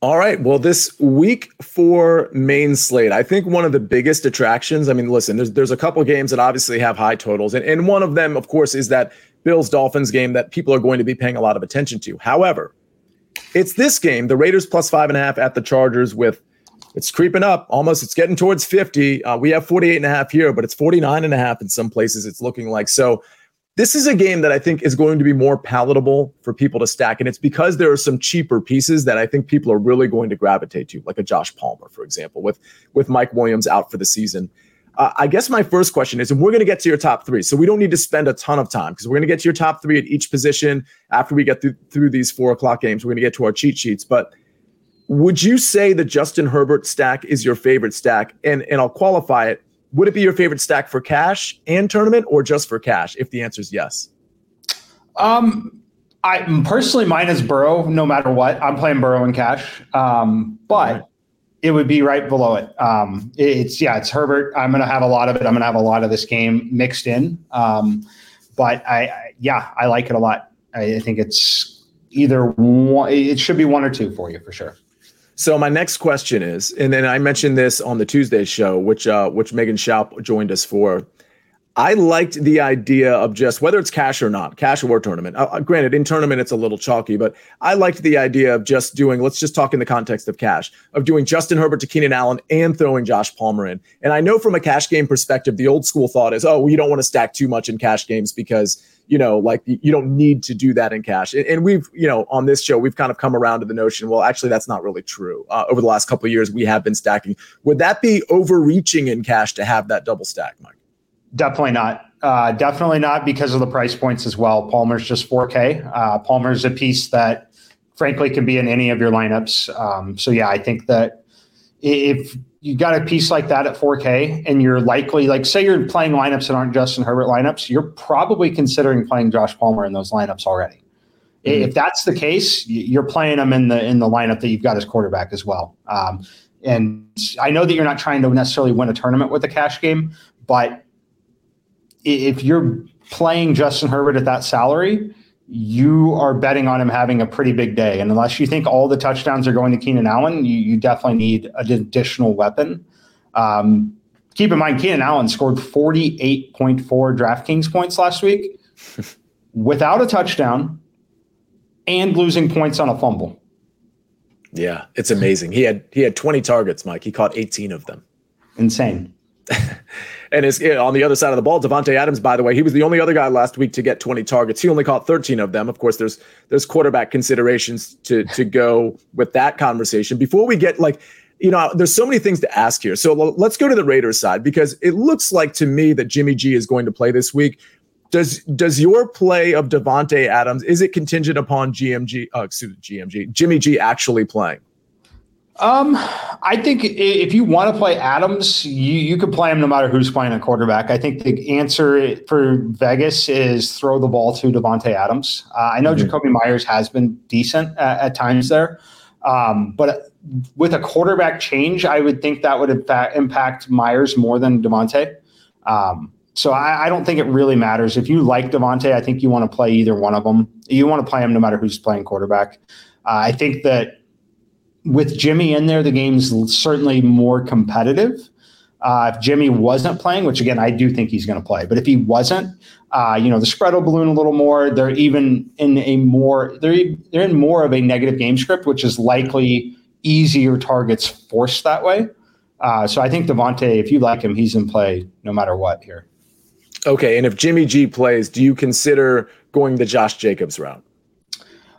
All right. Well, this week for main slate, I think one of the biggest attractions. I mean, listen, there's there's a couple games that obviously have high totals, and, and one of them, of course, is that Bills Dolphins game that people are going to be paying a lot of attention to. However, it's this game, the Raiders plus five and a half at the Chargers with it's creeping up almost it's getting towards 50 uh, we have 48 and a half here but it's 49 and a half in some places it's looking like so this is a game that I think is going to be more palatable for people to stack. And it's because there are some cheaper pieces that I think people are really going to gravitate to, like a Josh Palmer, for example, with, with Mike Williams out for the season. Uh, I guess my first question is, and we're going to get to your top three, so we don't need to spend a ton of time because we're going to get to your top three at each position after we get through, through these four o'clock games. We're going to get to our cheat sheets. But would you say the Justin Herbert stack is your favorite stack? And and I'll qualify it. Would it be your favorite stack for cash and tournament, or just for cash? If the answer is yes. Um, I personally, mine is Burrow. No matter what, I'm playing Burrow in cash. Um, but it would be right below it. Um, it's yeah, it's Herbert. I'm going to have a lot of it. I'm going to have a lot of this game mixed in. Um, but I, I, yeah, I like it a lot. I, I think it's either one. It should be one or two for you for sure. So my next question is, and then I mentioned this on the Tuesday show, which uh, which Megan Schaup joined us for. I liked the idea of just whether it's cash or not, cash or tournament. Uh, uh, granted, in tournament it's a little chalky, but I liked the idea of just doing. Let's just talk in the context of cash of doing Justin Herbert to Keenan Allen and throwing Josh Palmer in. And I know from a cash game perspective, the old school thought is, oh, well, you don't want to stack too much in cash games because you know, like you don't need to do that in cash. And, we've, you know, on this show, we've kind of come around to the notion, well, actually, that's not really true. Uh, over the last couple of years, we have been stacking. Would that be overreaching in cash to have that double stack, Mike? Definitely not. Uh, definitely not because of the price points as well. Palmer's just 4K. Uh, Palmer's a piece that, frankly, can be in any of your lineups. Um, so yeah, I think that if you got a piece like that at 4K and you're likely, like, say you're playing lineups that aren't Justin Herbert lineups, you're probably considering playing Josh Palmer in those lineups already. Mm-hmm. If that's the case, you're playing him in the in the lineup that you've got as quarterback as well. Um, and I know that you're not trying to necessarily win a tournament with a cash game, but if you're playing Justin Herbert at that salary, you are betting on him having a pretty big day. And unless you think all the touchdowns are going to Keenan Allen, you, you definitely need an additional weapon. Um, keep in mind, Keenan Allen scored 48.4 DraftKings points last week without a touchdown and losing points on a fumble. Yeah, it's amazing. He had he had 20 targets, Mike. He caught 18 of them. Insane. and is on the other side of the ball. Davante Adams, by the way, he was the only other guy last week to get 20 targets. He only caught 13 of them. Of course, there's there's quarterback considerations to to go with that conversation. Before we get like, you know, there's so many things to ask here. So let's go to the Raiders side because it looks like to me that Jimmy G is going to play this week. Does does your play of Davante Adams is it contingent upon GMG? Uh, excuse me, GMG Jimmy G actually playing? Um, I think if you want to play Adams, you, you could play him no matter who's playing a quarterback. I think the answer for Vegas is throw the ball to Davante Adams. Uh, I know mm-hmm. Jakobi Meyers has been decent at, at times there, um, but with a quarterback change, I would think that would impact, impact Meyers more than Davante. Um, so I, I, don't think it really matters. If you like Davante, I think you want to play either one of them. You want to play him no matter who's playing quarterback. Uh, I think that with Jimmy in there, the game's certainly more competitive. Uh, if Jimmy wasn't playing, which again I do think he's going to play, but if he wasn't, uh, you know the spread will balloon a little more. They're even in a more they're they're in more of a negative game script, which is likely easier targets forced that way. Uh, so I think Davante, if you like him, he's in play no matter what here. Okay, and if Jimmy G plays, do you consider going the Josh Jacobs route?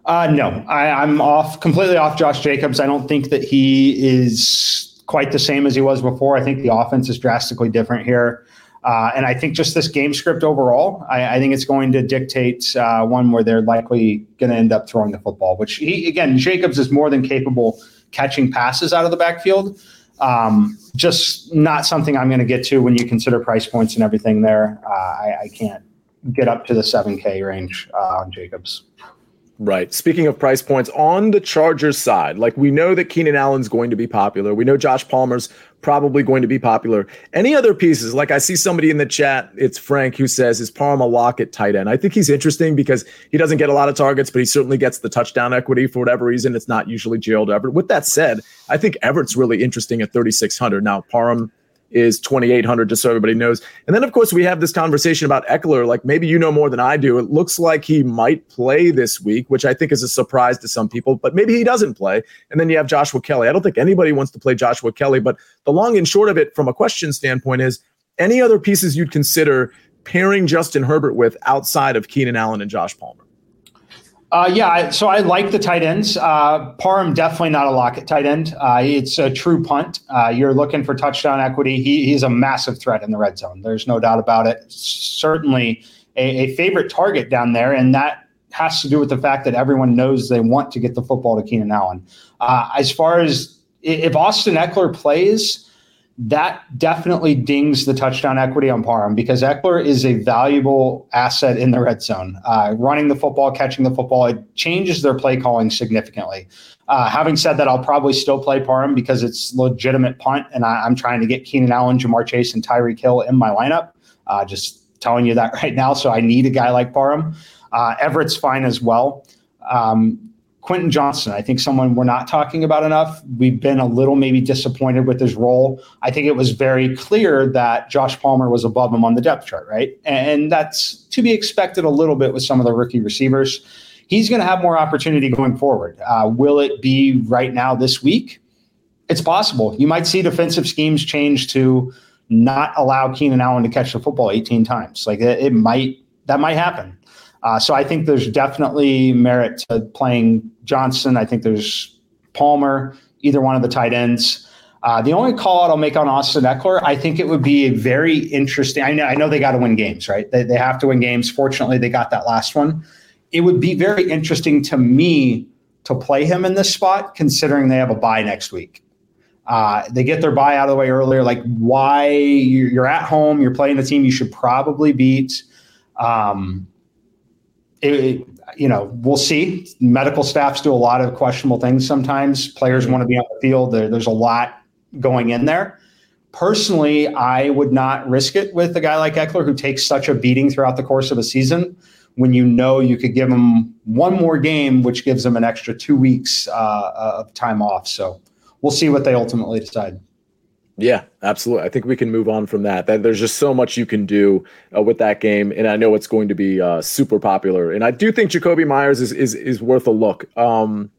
Uh, no, I, am off completely off Josh Jacobs. I don't think that he is quite the same as he was before. I think the offense is drastically different here. Uh, and I think just this game script overall, I, I think it's going to dictate uh, one where they're likely going to end up throwing the football, which he, again, Jacobs is more than capable catching passes out of the backfield. Um, just not something I'm going to get to when you consider price points and everything there. Uh, I, I, can't get up to the 7K range uh, on Jacobs. Right. Speaking of price points, on the Chargers side, like we know that Keenan Allen's going to be popular. We know Josh Palmer's probably going to be popular. Any other pieces? Like I see somebody in the chat, it's Frank who says, is Palmer lock at tight end? I think he's interesting because he doesn't get a lot of targets, but he certainly gets the touchdown equity for whatever reason. It's not usually Gerald Everett. With that said, I think Everett's really interesting at 3,600. Now, Parham is 2,800, just so everybody knows. And then, of course, we have this conversation about Ekeler Like maybe you know more than I do. It looks like he might play this week, which I think is a surprise to some people, but maybe he doesn't play. And then you have Joshua Kelley I don't think anybody wants to play Joshua Kelley but the long and short of it from a question standpoint is any other pieces you'd consider pairing Justin Herbert with outside of Keenan Allen and Josh Palmer? Uh, yeah, so I like the tight ends. Uh, Parham definitely not a lock at tight end. Uh, it's a true punt. Uh, you're looking for touchdown equity. He, he's a massive threat in the red zone. There's no doubt about it. Certainly a, a, favorite target down there, and that has to do with the fact that everyone knows they want to get the football to Keenan Allen. Uh, as far as if Austin Ekeler plays, that definitely dings the touchdown equity on Parham because Ekeler is a valuable asset in the red zone. Uh, running the football, catching the football, it changes their play calling significantly. Uh, having said that, I'll probably still play Parham because it's legitimate punt, and I, am trying to get Keenan Allen, Ja'Marr Chase, and Tyreek Hill in my lineup. Uh, just telling you that right now. So I need a guy like Parham. Uh, Everett's fine as well. Um, Quentin Johnston, I think someone we're not talking about enough. We've been a little maybe disappointed with his role. I think it was very clear that Josh Palmer was above him on the depth chart, right? And that's to be expected a little bit with some of the rookie receivers. He's going to have more opportunity going forward. Uh, will it be right now this week? It's possible. You might see defensive schemes change to not allow Keenan Allen to catch the football 18 times. Like it, it might, that might happen. Uh, so I think there's definitely merit to playing Johnston. I think there's Palmer, either one of the tight ends. Uh, the only call out I'll make on Austin Ekeler, I think it would be a very interesting. I know, I know they got to win games, right? They, they have to win games. Fortunately, they got that last one. It would be very interesting to me to play him in this spot, considering they have a bye next week. Uh, they get their bye out of the way earlier. Like, why you're at home, you're playing a team you should probably beat. Um, it, you know, we'll see. Medical staffs do a lot of questionable things sometimes. Players mm-hmm. want to be on the field. There, there's a lot going in there. Personally, I would not risk it with a guy like Ekeler who takes such a beating throughout the course of a season when you know you could give him one more game, which gives him an extra two weeks uh, of time off. So we'll see what they ultimately decide. Yeah, absolutely. I think we can move on from that. That there's just so much you can do uh, with that game, and I know it's going to be uh, super popular. And I do think Jakobi Meyers is is is worth a look. Um,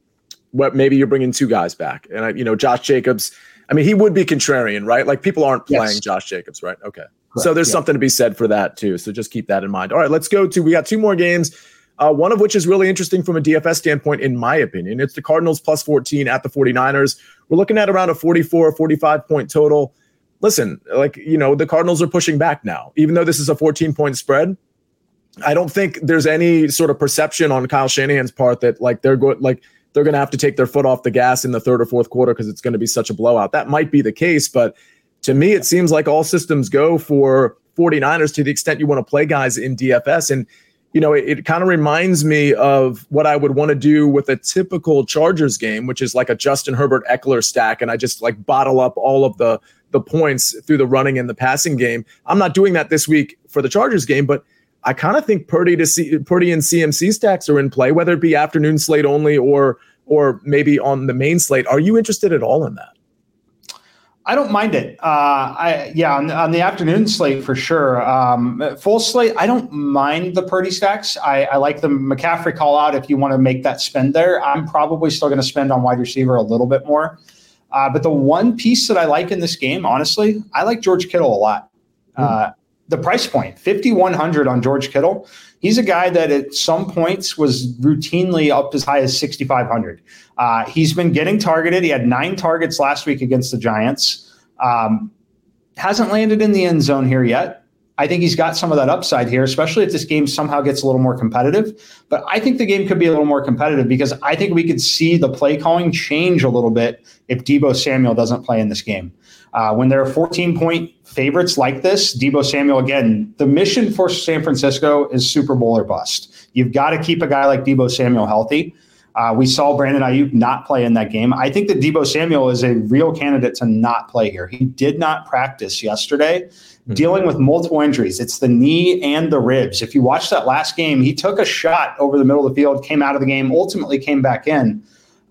what maybe you're bringing two guys back, and I, you know Josh Jacobs. I mean, he would be contrarian, right? Like people aren't playing yes. Josh Jacobs, right? Okay, Correct. so there's yeah. something to be said for that too. So just keep that in mind. All right, let's go to. We got two more games. Uh, one of which is really interesting from a DFS standpoint, in my opinion. It's the Cardinals plus 14 at the 49ers. We're looking at around a 44, 45 point total. Listen, like, you know, the Cardinals are pushing back now. Even though this is a 14 point spread, I don't think there's any sort of perception on Kyle Shanahan's part that like they're going like they're going to have to take their foot off the gas in the third or fourth quarter because it's going to be such a blowout. That might be the case, but to me, it seems like all systems go for 49ers to the extent you want to play guys in DFS. And you know, it, it kind of reminds me of what I would want to do with a typical Chargers game, which is like a Justin Herbert Ekeler stack, and I just like bottle up all of the the points through the running and the passing game. I'm not doing that this week for the Chargers game, but I kind of think Purdy to see Purdy and CMC stacks are in play, whether it be afternoon slate only or or maybe on the main slate. Are you interested at all in that? I don't mind it. Uh, I yeah, on the, on the, afternoon slate for sure. Um, full slate, I don't mind the Purdy stacks. I, I, like the McCaffrey call out if you want to make that spend there. I'm probably still going to spend on wide receiver a little bit more. Uh, but the one piece that I like in this game, honestly, I like George Kittle a lot. Uh, the price point, 5100 on George Kittle. He's a guy that at some points was routinely up as high as 6,500. Uh, he's been getting targeted. He had nine targets last week against the Giants. Um, hasn't landed in the end zone here yet. I think he's got some of that upside here, especially if this game somehow gets a little more competitive. But I think the game could be a little more competitive because I think we could see the play calling change a little bit if Deebo Samuel doesn't play in this game. Uh, when there are 14 point favorites like this, Deebo Samuel, again, the mission for San Francisco is Super Bowl or bust. You've got to keep a guy like Deebo Samuel healthy. Uh, we saw Brandon Aiyuk not play in that game. I think that Deebo Samuel is a real candidate to not play here. He did not practice yesterday, mm-hmm. dealing with multiple injuries. It's the knee and the ribs. If you watch that last game, he took a shot over the middle of the field, came out of the game, ultimately came back in.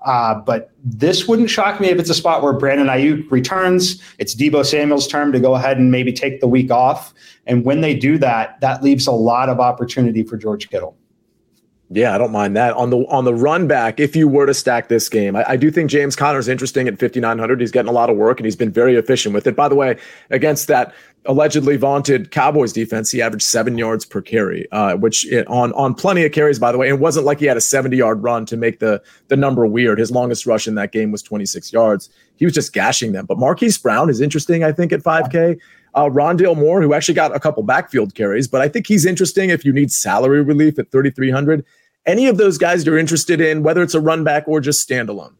Uh, but this wouldn't shock me if it's a spot where Brandon Aiyuk returns. It's Deebo Samuel's term to go ahead and maybe take the week off. And when they do that, that leaves a lot of opportunity for George Kittle. Yeah, I don't mind that on the on the run back. If you were to stack this game, I, I do think James Conner is interesting at 5900. He's getting a lot of work and he's been very efficient with it. By the way, against that allegedly vaunted Cowboys defense, he averaged seven yards per carry, uh, which it, on on plenty of carries, by the way. It wasn't like he had a 70 yard run to make the the number weird. His longest rush in that game was 26 yards. He was just gashing them. But Marquise Brown is interesting, I think, at 5K. Uh, Rondale Moore, who actually got a couple backfield carries, but I think he's interesting if you need salary relief at 3,300. Any of those guys you're interested in, whether it's a run back or just standalone?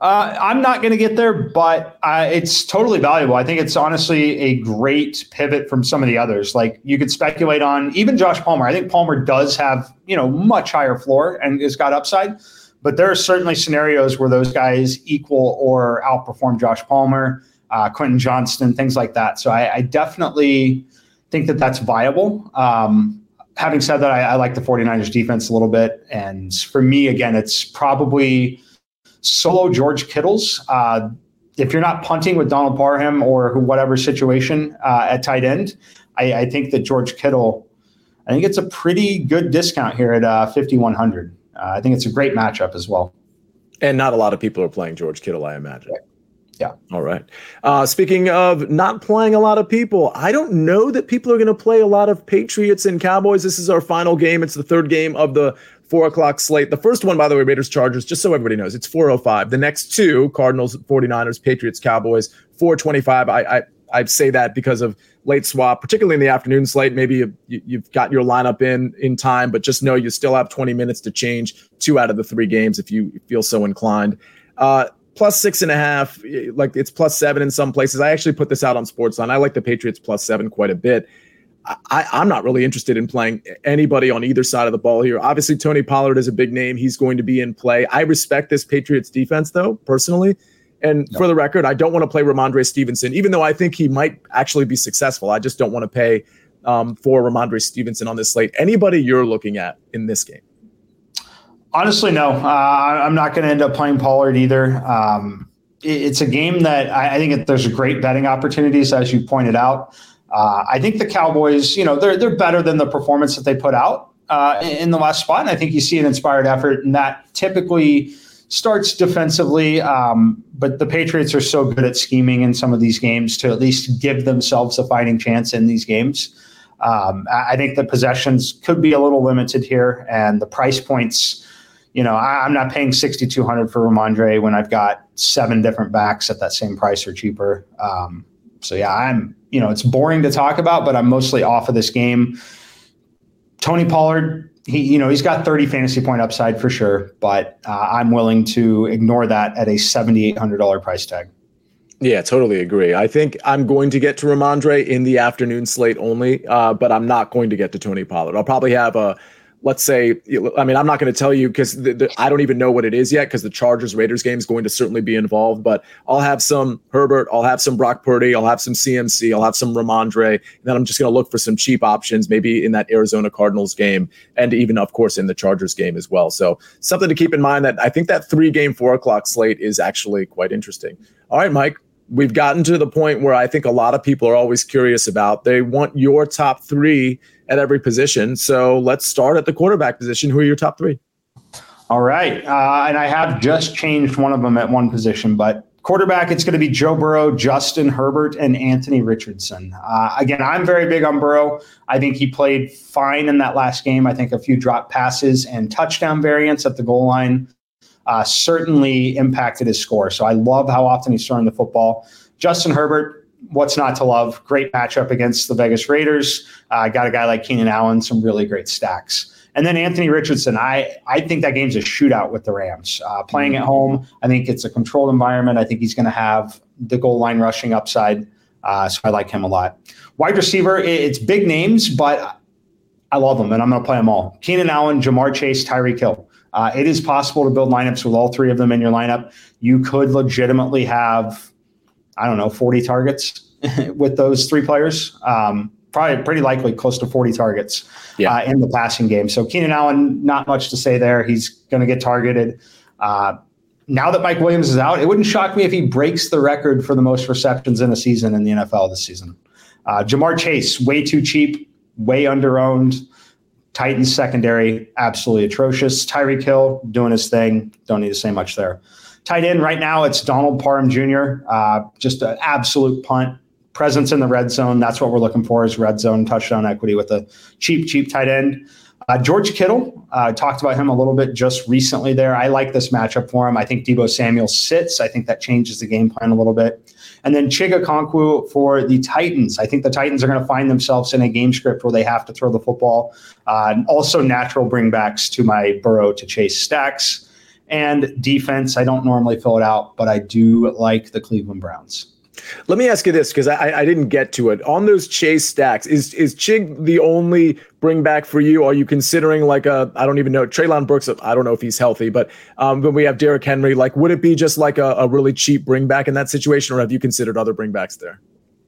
Uh, I'm not going to get there, but uh, it's totally valuable. I think it's honestly a great pivot from some of the others. Like you could speculate on even Josh Palmer. I think Palmer does have you know much higher floor and has got upside, but there are certainly scenarios where those guys equal or outperform Josh Palmer, uh, Quentin Johnston, things like that. So I, I definitely think that that's viable. Um, having said that, I, I like the 49ers defense a little bit, and for me, again, it's probably solo George Kittles. Uh, if you're not punting with Donald Parham or whatever situation uh, at tight end, I, I, think that George Kittle, I think it's a pretty good discount here at uh, 5,100. Uh, I think it's a great matchup as well. And not a lot of people are playing George Kittle, I imagine. Right. Yeah. All right. Uh, speaking of not playing a lot of people, I don't know that people are going to play a lot of Patriots and Cowboys. This is our final game. It's the third game of the four o'clock slate. The first one, by the way, Raiders Chargers, just so everybody knows, it's 405. The next two, Cardinals, 49ers, Patriots, Cowboys, 425. I, I, I say that because of late swap, particularly in the afternoon slate. Maybe you, you've got your lineup in in time, but just know you still have 20 minutes to change two out of the three games if you feel so inclined. Uh, plus six and a half, like it's plus seven in some places. I actually put this out on Sportsline. I like the Patriots plus seven quite a bit. I, am not really interested in playing anybody on either side of the ball here. Obviously, Tony Pollard is a big name. He's going to be in play. I respect this Patriots defense, though, personally. And no. for the record, I don't want to play Rhamondre Stevenson, even though I think he might actually be successful. I just don't want to pay um, for Rhamondre Stevenson on this slate. Anybody you're looking at in this game? Honestly, no. Uh, I'm not going to end up playing Pollard either. Um, it's a game that I, I think there's great betting opportunities, as you pointed out. Uh, I think the Cowboys, you know, they're they're better than the performance that they put out uh, in the last spot. And I think you see an inspired effort, and that typically starts defensively. Um, but the Patriots are so good at scheming in some of these games to at least give themselves a fighting chance in these games. Um, I think the possessions could be a little limited here, and the price points. You know, I, am not paying 6,200 for Rhamondre when I've got seven different backs at that same price or cheaper. Um, so yeah, I'm you know it's boring to talk about, but I'm mostly off of this game. Tony Pollard, he you know he's got 30 fantasy point upside for sure, but uh, I'm willing to ignore that at a $7,800 price tag. Yeah, totally agree. I think I'm going to get to Rhamondre in the afternoon slate only, uh, but I'm not going to get to Tony Pollard. I'll probably have a let's say, I mean, I'm not going to tell you because I don't even know what it is yet because the Chargers Raiders game is going to certainly be involved. But I'll have some Herbert, I'll have some Brock Purdy, I'll have some CMC, I'll have some Rhamondre. And then I'm just going to look for some cheap options, maybe in that Arizona Cardinals game, and even of course in the Chargers game as well. So something to keep in mind that I think that three game four o'clock slate is actually quite interesting. All right, Mike. We've gotten to the point where I think a lot of people are always curious about. They want your top three at every position. So let's start at the quarterback position. Who are your top three? All right. Uh, and I have just changed one of them at one position, but quarterback, it's going to be Joe Burrow, Justin Herbert, and Anthony Richardson. Uh, again, I'm very big on Burrow. I think he played fine in that last game. I think a few drop passes and touchdown variants at the goal line uh, certainly impacted his score. So I love how often he's throwing the football. Justin Herbert, what's not to love? Great matchup against the Vegas Raiders. Uh, got a guy like Keenan Allen, some really great stacks. And then Anthony Richardson, I, I think that game's a shootout with the Rams. Uh, playing at home, I think it's a controlled environment. I think he's going to have the goal line rushing upside. Uh, so I like him a lot. Wide receiver, it's big names, but I love them, and I'm going to play them all. Keenan Allen, Ja'Marr Chase, Tyreek Hill. Uh, it is possible to build lineups with all three of them in your lineup. You could legitimately have I don't know, 40 targets with those three players. Um, probably pretty likely close to 40 targets yeah. uh, in the passing game. So Keenan Allen, not much to say there. He's going to get targeted. Uh, now that Mike Williams is out, it wouldn't shock me if he breaks the record for the most receptions in a season in the NFL this season. Uh, Ja'Marr Chase, way too cheap, way underowned. Titans secondary, absolutely atrocious. Tyreek Hill doing his thing. Don't need to say much there. Tight end right now, it's Donald Parham Jr., uh, just an absolute punt. presence in the red zone. That's what we're looking for is red zone touchdown equity with a cheap, cheap tight end. Uh, George Kittle, uh, talked about him a little bit just recently there. I like this matchup for him. I think Deebo Samuel sits. I think that changes the game plan a little bit. And then Chig Okonkwo for the Titans. I think the Titans are going to find themselves in a game script where they have to throw the football. Uh, and also natural bringbacks to my Burrow to Chase stacks. And defense, I don't normally fill it out, but I do like the Cleveland Browns. Let me ask you this because I, I didn't get to it on those chase stacks. Is is Chig the only bring back for you? Are you considering like a I don't even know Treylon Burks? I don't know if he's healthy, but um, when we have Derrick Henry, like would it be just like a, a really cheap bring back in that situation, or have you considered other bringbacks there?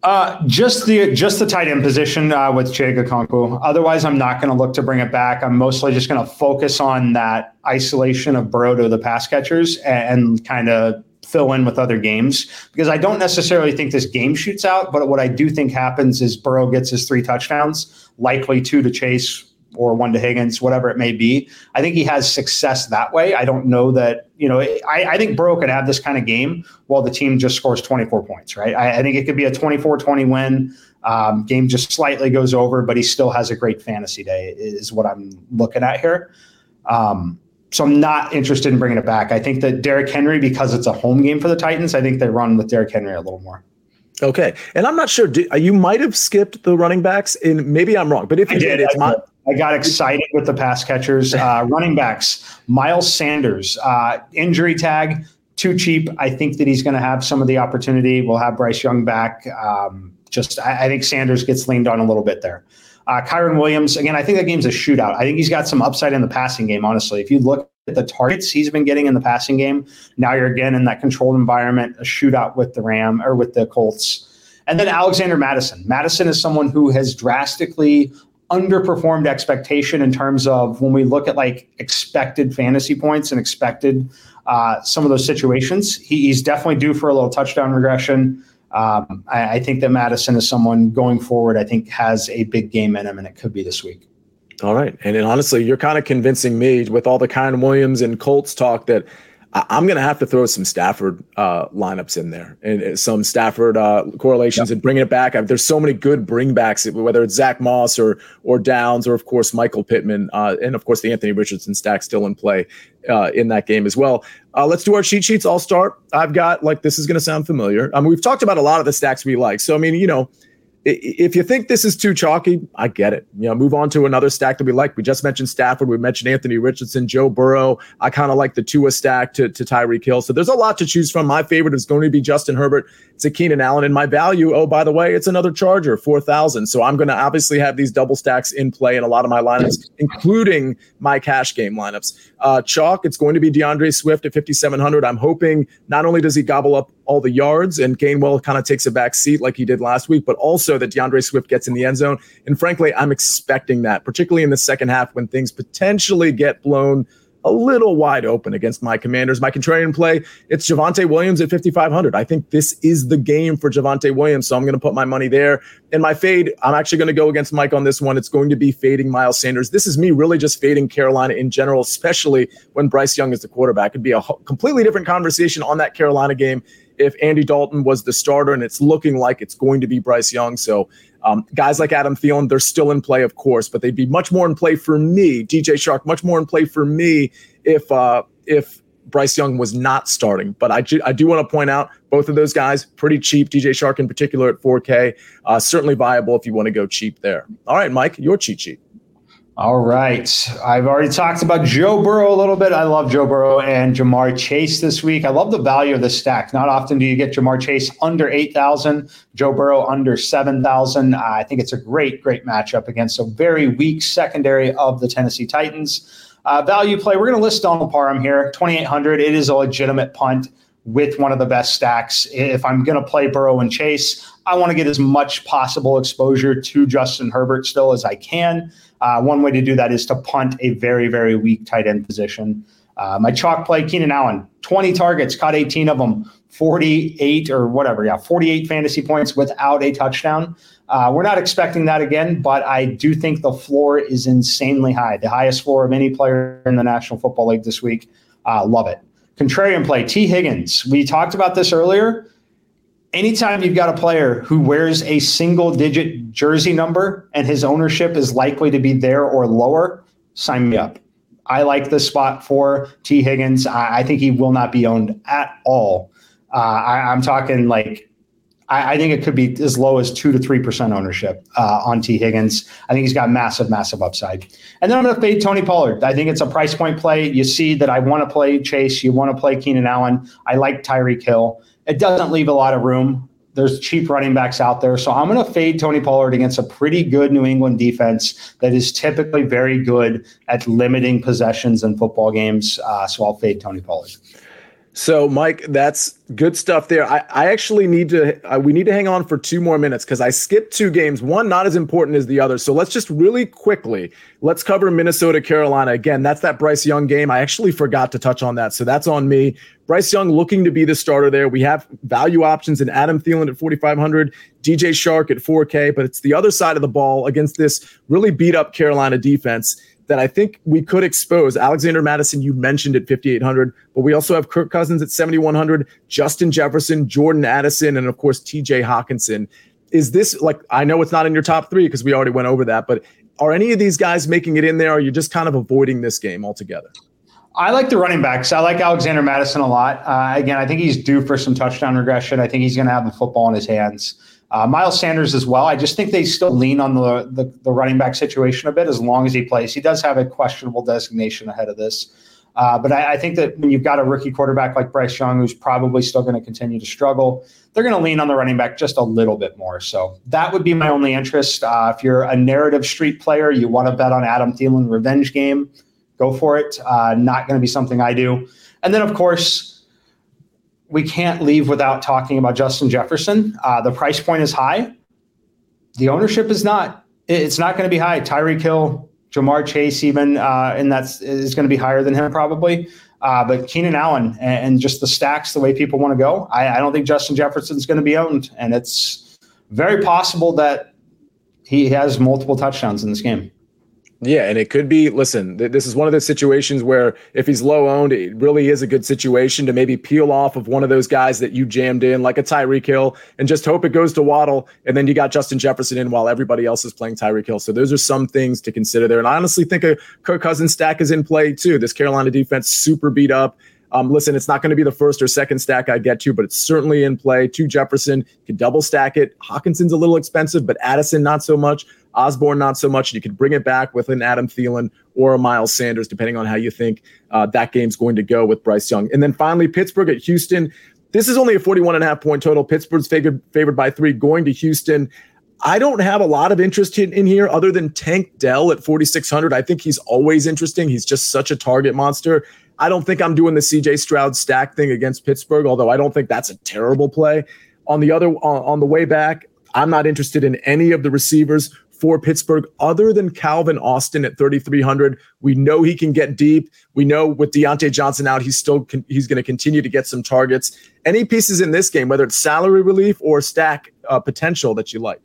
Uh, just the just the tight end position uh, with Chig Okonkwo. Otherwise, I'm not going to look to bring it back. I'm mostly just going to focus on that isolation of Burrow to the pass catchers and, and kind of fill in with other games because I don't necessarily think this game shoots out. But what I do think happens is Burrow gets his three touchdowns, likely two to Chase or one to Higgins, whatever it may be. I think he has success that way. I don't know that, you know, I, I think Burrow could have this kind of game while the team just scores 24 points, right? I, I think it could be a 24 20 win. Um, game just slightly goes over, but he still has a great fantasy day, is what I'm looking at here. Um, so I'm not interested in bringing it back. I think that Derrick Henry, because it's a home game for the Titans, I think they run with Derrick Henry a little more. Okay, and I'm not sure. Do, uh, you might have skipped the running backs, and maybe I'm wrong. But if you did, did, it's my. I got excited with the pass catchers. Uh, running backs, Miles Sanders, uh, injury tag, too cheap. I think that he's going to have some of the opportunity. We'll have Bryce Young back. Um, just, I, I, think Sanders gets leaned on a little bit there. Uh, Kyren Williams, again, I think that game's a shootout. I think he's got some upside in the passing game, honestly. If you look at the targets he's been getting in the passing game, now you're again in that controlled environment, a shootout with the Ram or with the Colts. And then Alexander Mattison. Mattison is someone who has drastically underperformed expectation in terms of when we look at like expected fantasy points and expected uh, some of those situations. He, he's definitely due for a little touchdown regression. Um, I, I, think that Mattison is someone going forward. I think has a big game in him, and it could be this week. All right, and honestly, you're kind of convincing me with all the Kyren Williams and Colts talk that I- am going to have to throw some Stafford uh, lineups in there and uh, some Stafford uh, correlations yep. and bringing it back. I mean, there's so many good bringbacks, whether it's Zack Moss or or Downs or of course Michael Pittman uh, and of course the Anthony Richardson stack still in play uh, in that game as well. Uh, let's do our cheat sheets. I'll start. I've got like this is going to sound familiar. I mean, we've talked about a lot of the stacks we like. So I mean, you know if you think this is too chalky, I get it. You know, move on to another stack that we like. We just mentioned Stafford. We mentioned Anthony Richardson, Joe Burrow. I kind of like the Tua stack to, to Tyreek Hill. So there's a lot to choose from. My favorite is going to be Justin Herbert. It's a Keenan Allen. And my value, oh, by the way, it's another Charger, 4,000. So I'm going to obviously have these double stacks in play in a lot of my lineups, including my cash game lineups. Uh, chalk, it's going to be D'Andre Swift at 5,700. I'm hoping not only does he gobble up all the yards and Gainwell kind of takes a back seat like he did last week, but also that D'Andre Swift gets in the end zone. And frankly, I'm expecting that, particularly in the second half when things potentially get blown a little wide open against my commanders. My contrarian play, it's Javonte Williams at 5,500. I think this is the game for Javonte Williams, so I'm going to put my money there. And my fade, I'm actually going to go against Mike on this one. It's going to be fading Miles Sanders. This is me really just fading Carolina in general, especially when Bryce Young is the quarterback. It'd be a completely different conversation on that Carolina game if Andy Dalton was the starter, and it's looking like it's going to be Bryce Young. So um, guys like Adam Thielen, they're still in play, of course, but they'd be much more in play for me. DJ Chark, much more in play for me if uh, if Bryce Young was not starting. But I, I do want to point out both of those guys pretty cheap. DJ Chark in particular at 4K, uh, certainly viable if you want to go cheap there. All right, Mike, your cheat sheet. All right. I've already talked about Joe Burrow a little bit. I love Joe Burrow and Ja'Marr Chase this week. I love the value of the stack. Not often do you get Ja'Marr Chase under 8,000, Joe Burrow under 7,000. I think it's a great, great matchup against a very weak secondary of the Tennessee Titans. Uh, value play, we're going to list Donald Parham here, 2,800. It is a legitimate punt with one of the best stacks. If I'm going to play Burrow and Chase, I want to get as much possible exposure to Justin Herbert still as I can. Uh, one way to do that is to punt a very, very weak tight end position. Uh, my chalk play, Keenan Allen, 20 targets, caught 18 of them, 48 or whatever. Yeah, 48 fantasy points without a touchdown. Uh, we're not expecting that again, but I do think the floor is insanely high, the highest floor of any player in the National Football League this week. Uh, love it. Contrarian play, Tee Higgins. We talked about this earlier anytime you've got a player who wears a single digit jersey number and his ownership is likely to be there or lower, sign me up. I like this spot for Tee Higgins. I, I think he will not be owned at all. Uh, I, am talking like I, I, think it could be as low as two to three percent ownership uh, on Tee Higgins. I think he's got massive, massive upside. And then I'm going to fade Tony Pollard. I think it's a price point play. You see that I want to play Chase. You want to play Keenan Allen. I like Tyreek Hill. It doesn't leave a lot of room. There's cheap running backs out there. So I'm going to fade Tony Pollard against a pretty good New England defense that is typically very good at limiting possessions in football games. Uh, so I'll fade Tony Pollard. So, Mike, that's good stuff there. I, I actually need to, uh, we need to hang on for two more minutes because I skipped two games. One not as important as the other. So let's just really quickly, let's cover Minnesota, Carolina. Again, that's that Bryce Young game. I actually forgot to touch on that. So that's on me. Bryce Young looking to be the starter there. We have value options in Adam Thielen at 4,500, DJ Chark at 4K, but it's the other side of the ball against this really beat up Carolina defense that I think we could expose. Alexander Mattison, you mentioned at 5,800, but we also have Kirk Cousins at 7,100, Justin Jefferson, Jordan Addison, and of course, TJ Hockenson. Is this like, I know it's not in your top three because we already went over that, but are any of these guys making it in there? Or are you just kind of avoiding this game altogether? I like the running backs. I like Alexander Mattison a lot. Uh, again, I think he's due for some touchdown regression. I think he's going to have the football in his hands. Uh, Miles Sanders as well. I just think they still lean on the, the, the running back situation a bit as long as he plays. He does have a questionable designation ahead of this. Uh, but I, I, think that when you've got a rookie quarterback like Bryce Young, who's probably still going to continue to struggle, they're going to lean on the running back just a little bit more. So that would be my only interest. Uh, if you're a narrative street player, you want to bet on Adam Thielen revenge game, go for it. Uh, not going to be something I do. And then, of course, we can't leave without talking about Justin Jefferson. Uh, the price point is high. The ownership is not. It's not going to be high. Tyreek Hill, Ja'Marr Chase, even, uh, and that's is going to be higher than him probably. Uh, but Keenan Allen and, and, just the stacks, the way people want to go, I, I don't think Justin Jefferson is going to be owned, and it's very possible that he has multiple touchdowns in this game. Yeah, and it could be. Listen, th- this is one of those situations where if he's low owned, it really is a good situation to maybe peel off of one of those guys that you jammed in, like a Tyreek Hill, and just hope it goes to Waddle, and then you got Justin Jefferson in while everybody else is playing Tyreek Hill. So those are some things to consider there. And I honestly think a Kirk Cousins stack is in play too. This Carolina defense super beat up. Um, listen, it's not going to be the first or second stack I get to, but it's certainly in play. To Jefferson, you can double stack it. Hockenson's a little expensive, but Addison not so much. Osborn not so much. You could bring it back with an Adam Thielen or a Miles Sanders, depending on how you think uh, that game's going to go with Bryce Young. And then finally, Pittsburgh at Houston. This is only a 41 and a half point total. Pittsburgh's favored favored by three, going to Houston. I don't have a lot of interest in, in here other than Tank Dell at 4,600. I think he's always interesting. He's just such a target monster. I don't think I'm doing the CJ Stroud stack thing against Pittsburgh, although I don't think that's a terrible play. On the other, on, on the way back, I'm not interested in any of the receivers for Pittsburgh other than Calvin Austin at 3,300. We know he can get deep. We know with Diontae Johnson out, he's still con- he's going to continue to get some targets. Any pieces in this game, whether it's salary relief or stack uh, potential that you like?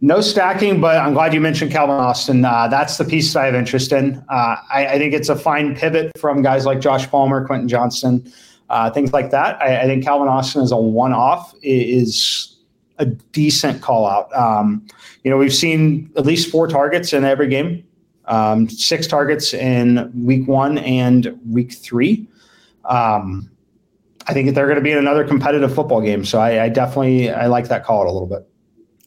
No stacking, but I'm glad you mentioned Calvin Austin. Uh, that's the piece I have interest in. Uh, I, I, think it's a fine pivot from guys like Josh Palmer, Quentin Johnston, uh, things like that. I, I, think Calvin Austin is a one-off is a decent call out. Um, you know, we've seen at least four targets in every game, um, six targets in week one and week three. Um, I think they're going to be in another competitive football game. So I, I definitely I like that call out a little bit.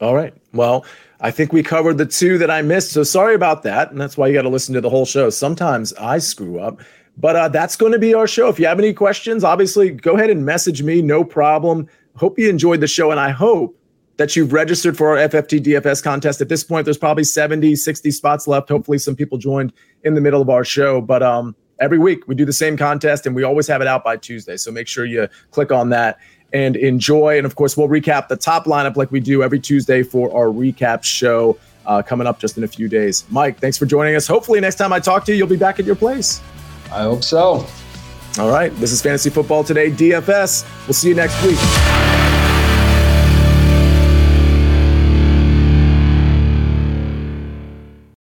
All right. Well, I think we covered the two that I missed. So sorry about that. And that's why you got to listen to the whole show. Sometimes I screw up. But uh, that's going to be our show. If you have any questions, obviously go ahead and message me. No problem. Hope you enjoyed the show. And I hope that you've registered for our FFT DFS contest. At this point, there's probably 70, 60 spots left. Hopefully, some people joined in the middle of our show. But um, every week we do the same contest and we always have it out by Tuesday. So make sure you click on that and enjoy. And of course, we'll recap the top lineup like we do every Tuesday for our recap show uh, coming up just in a few days. Mike, thanks for joining us. Hopefully, next time I talk to you, you'll be back at your place. I hope so. All right. This is Fantasy Football Today, DFS. We'll see you next week.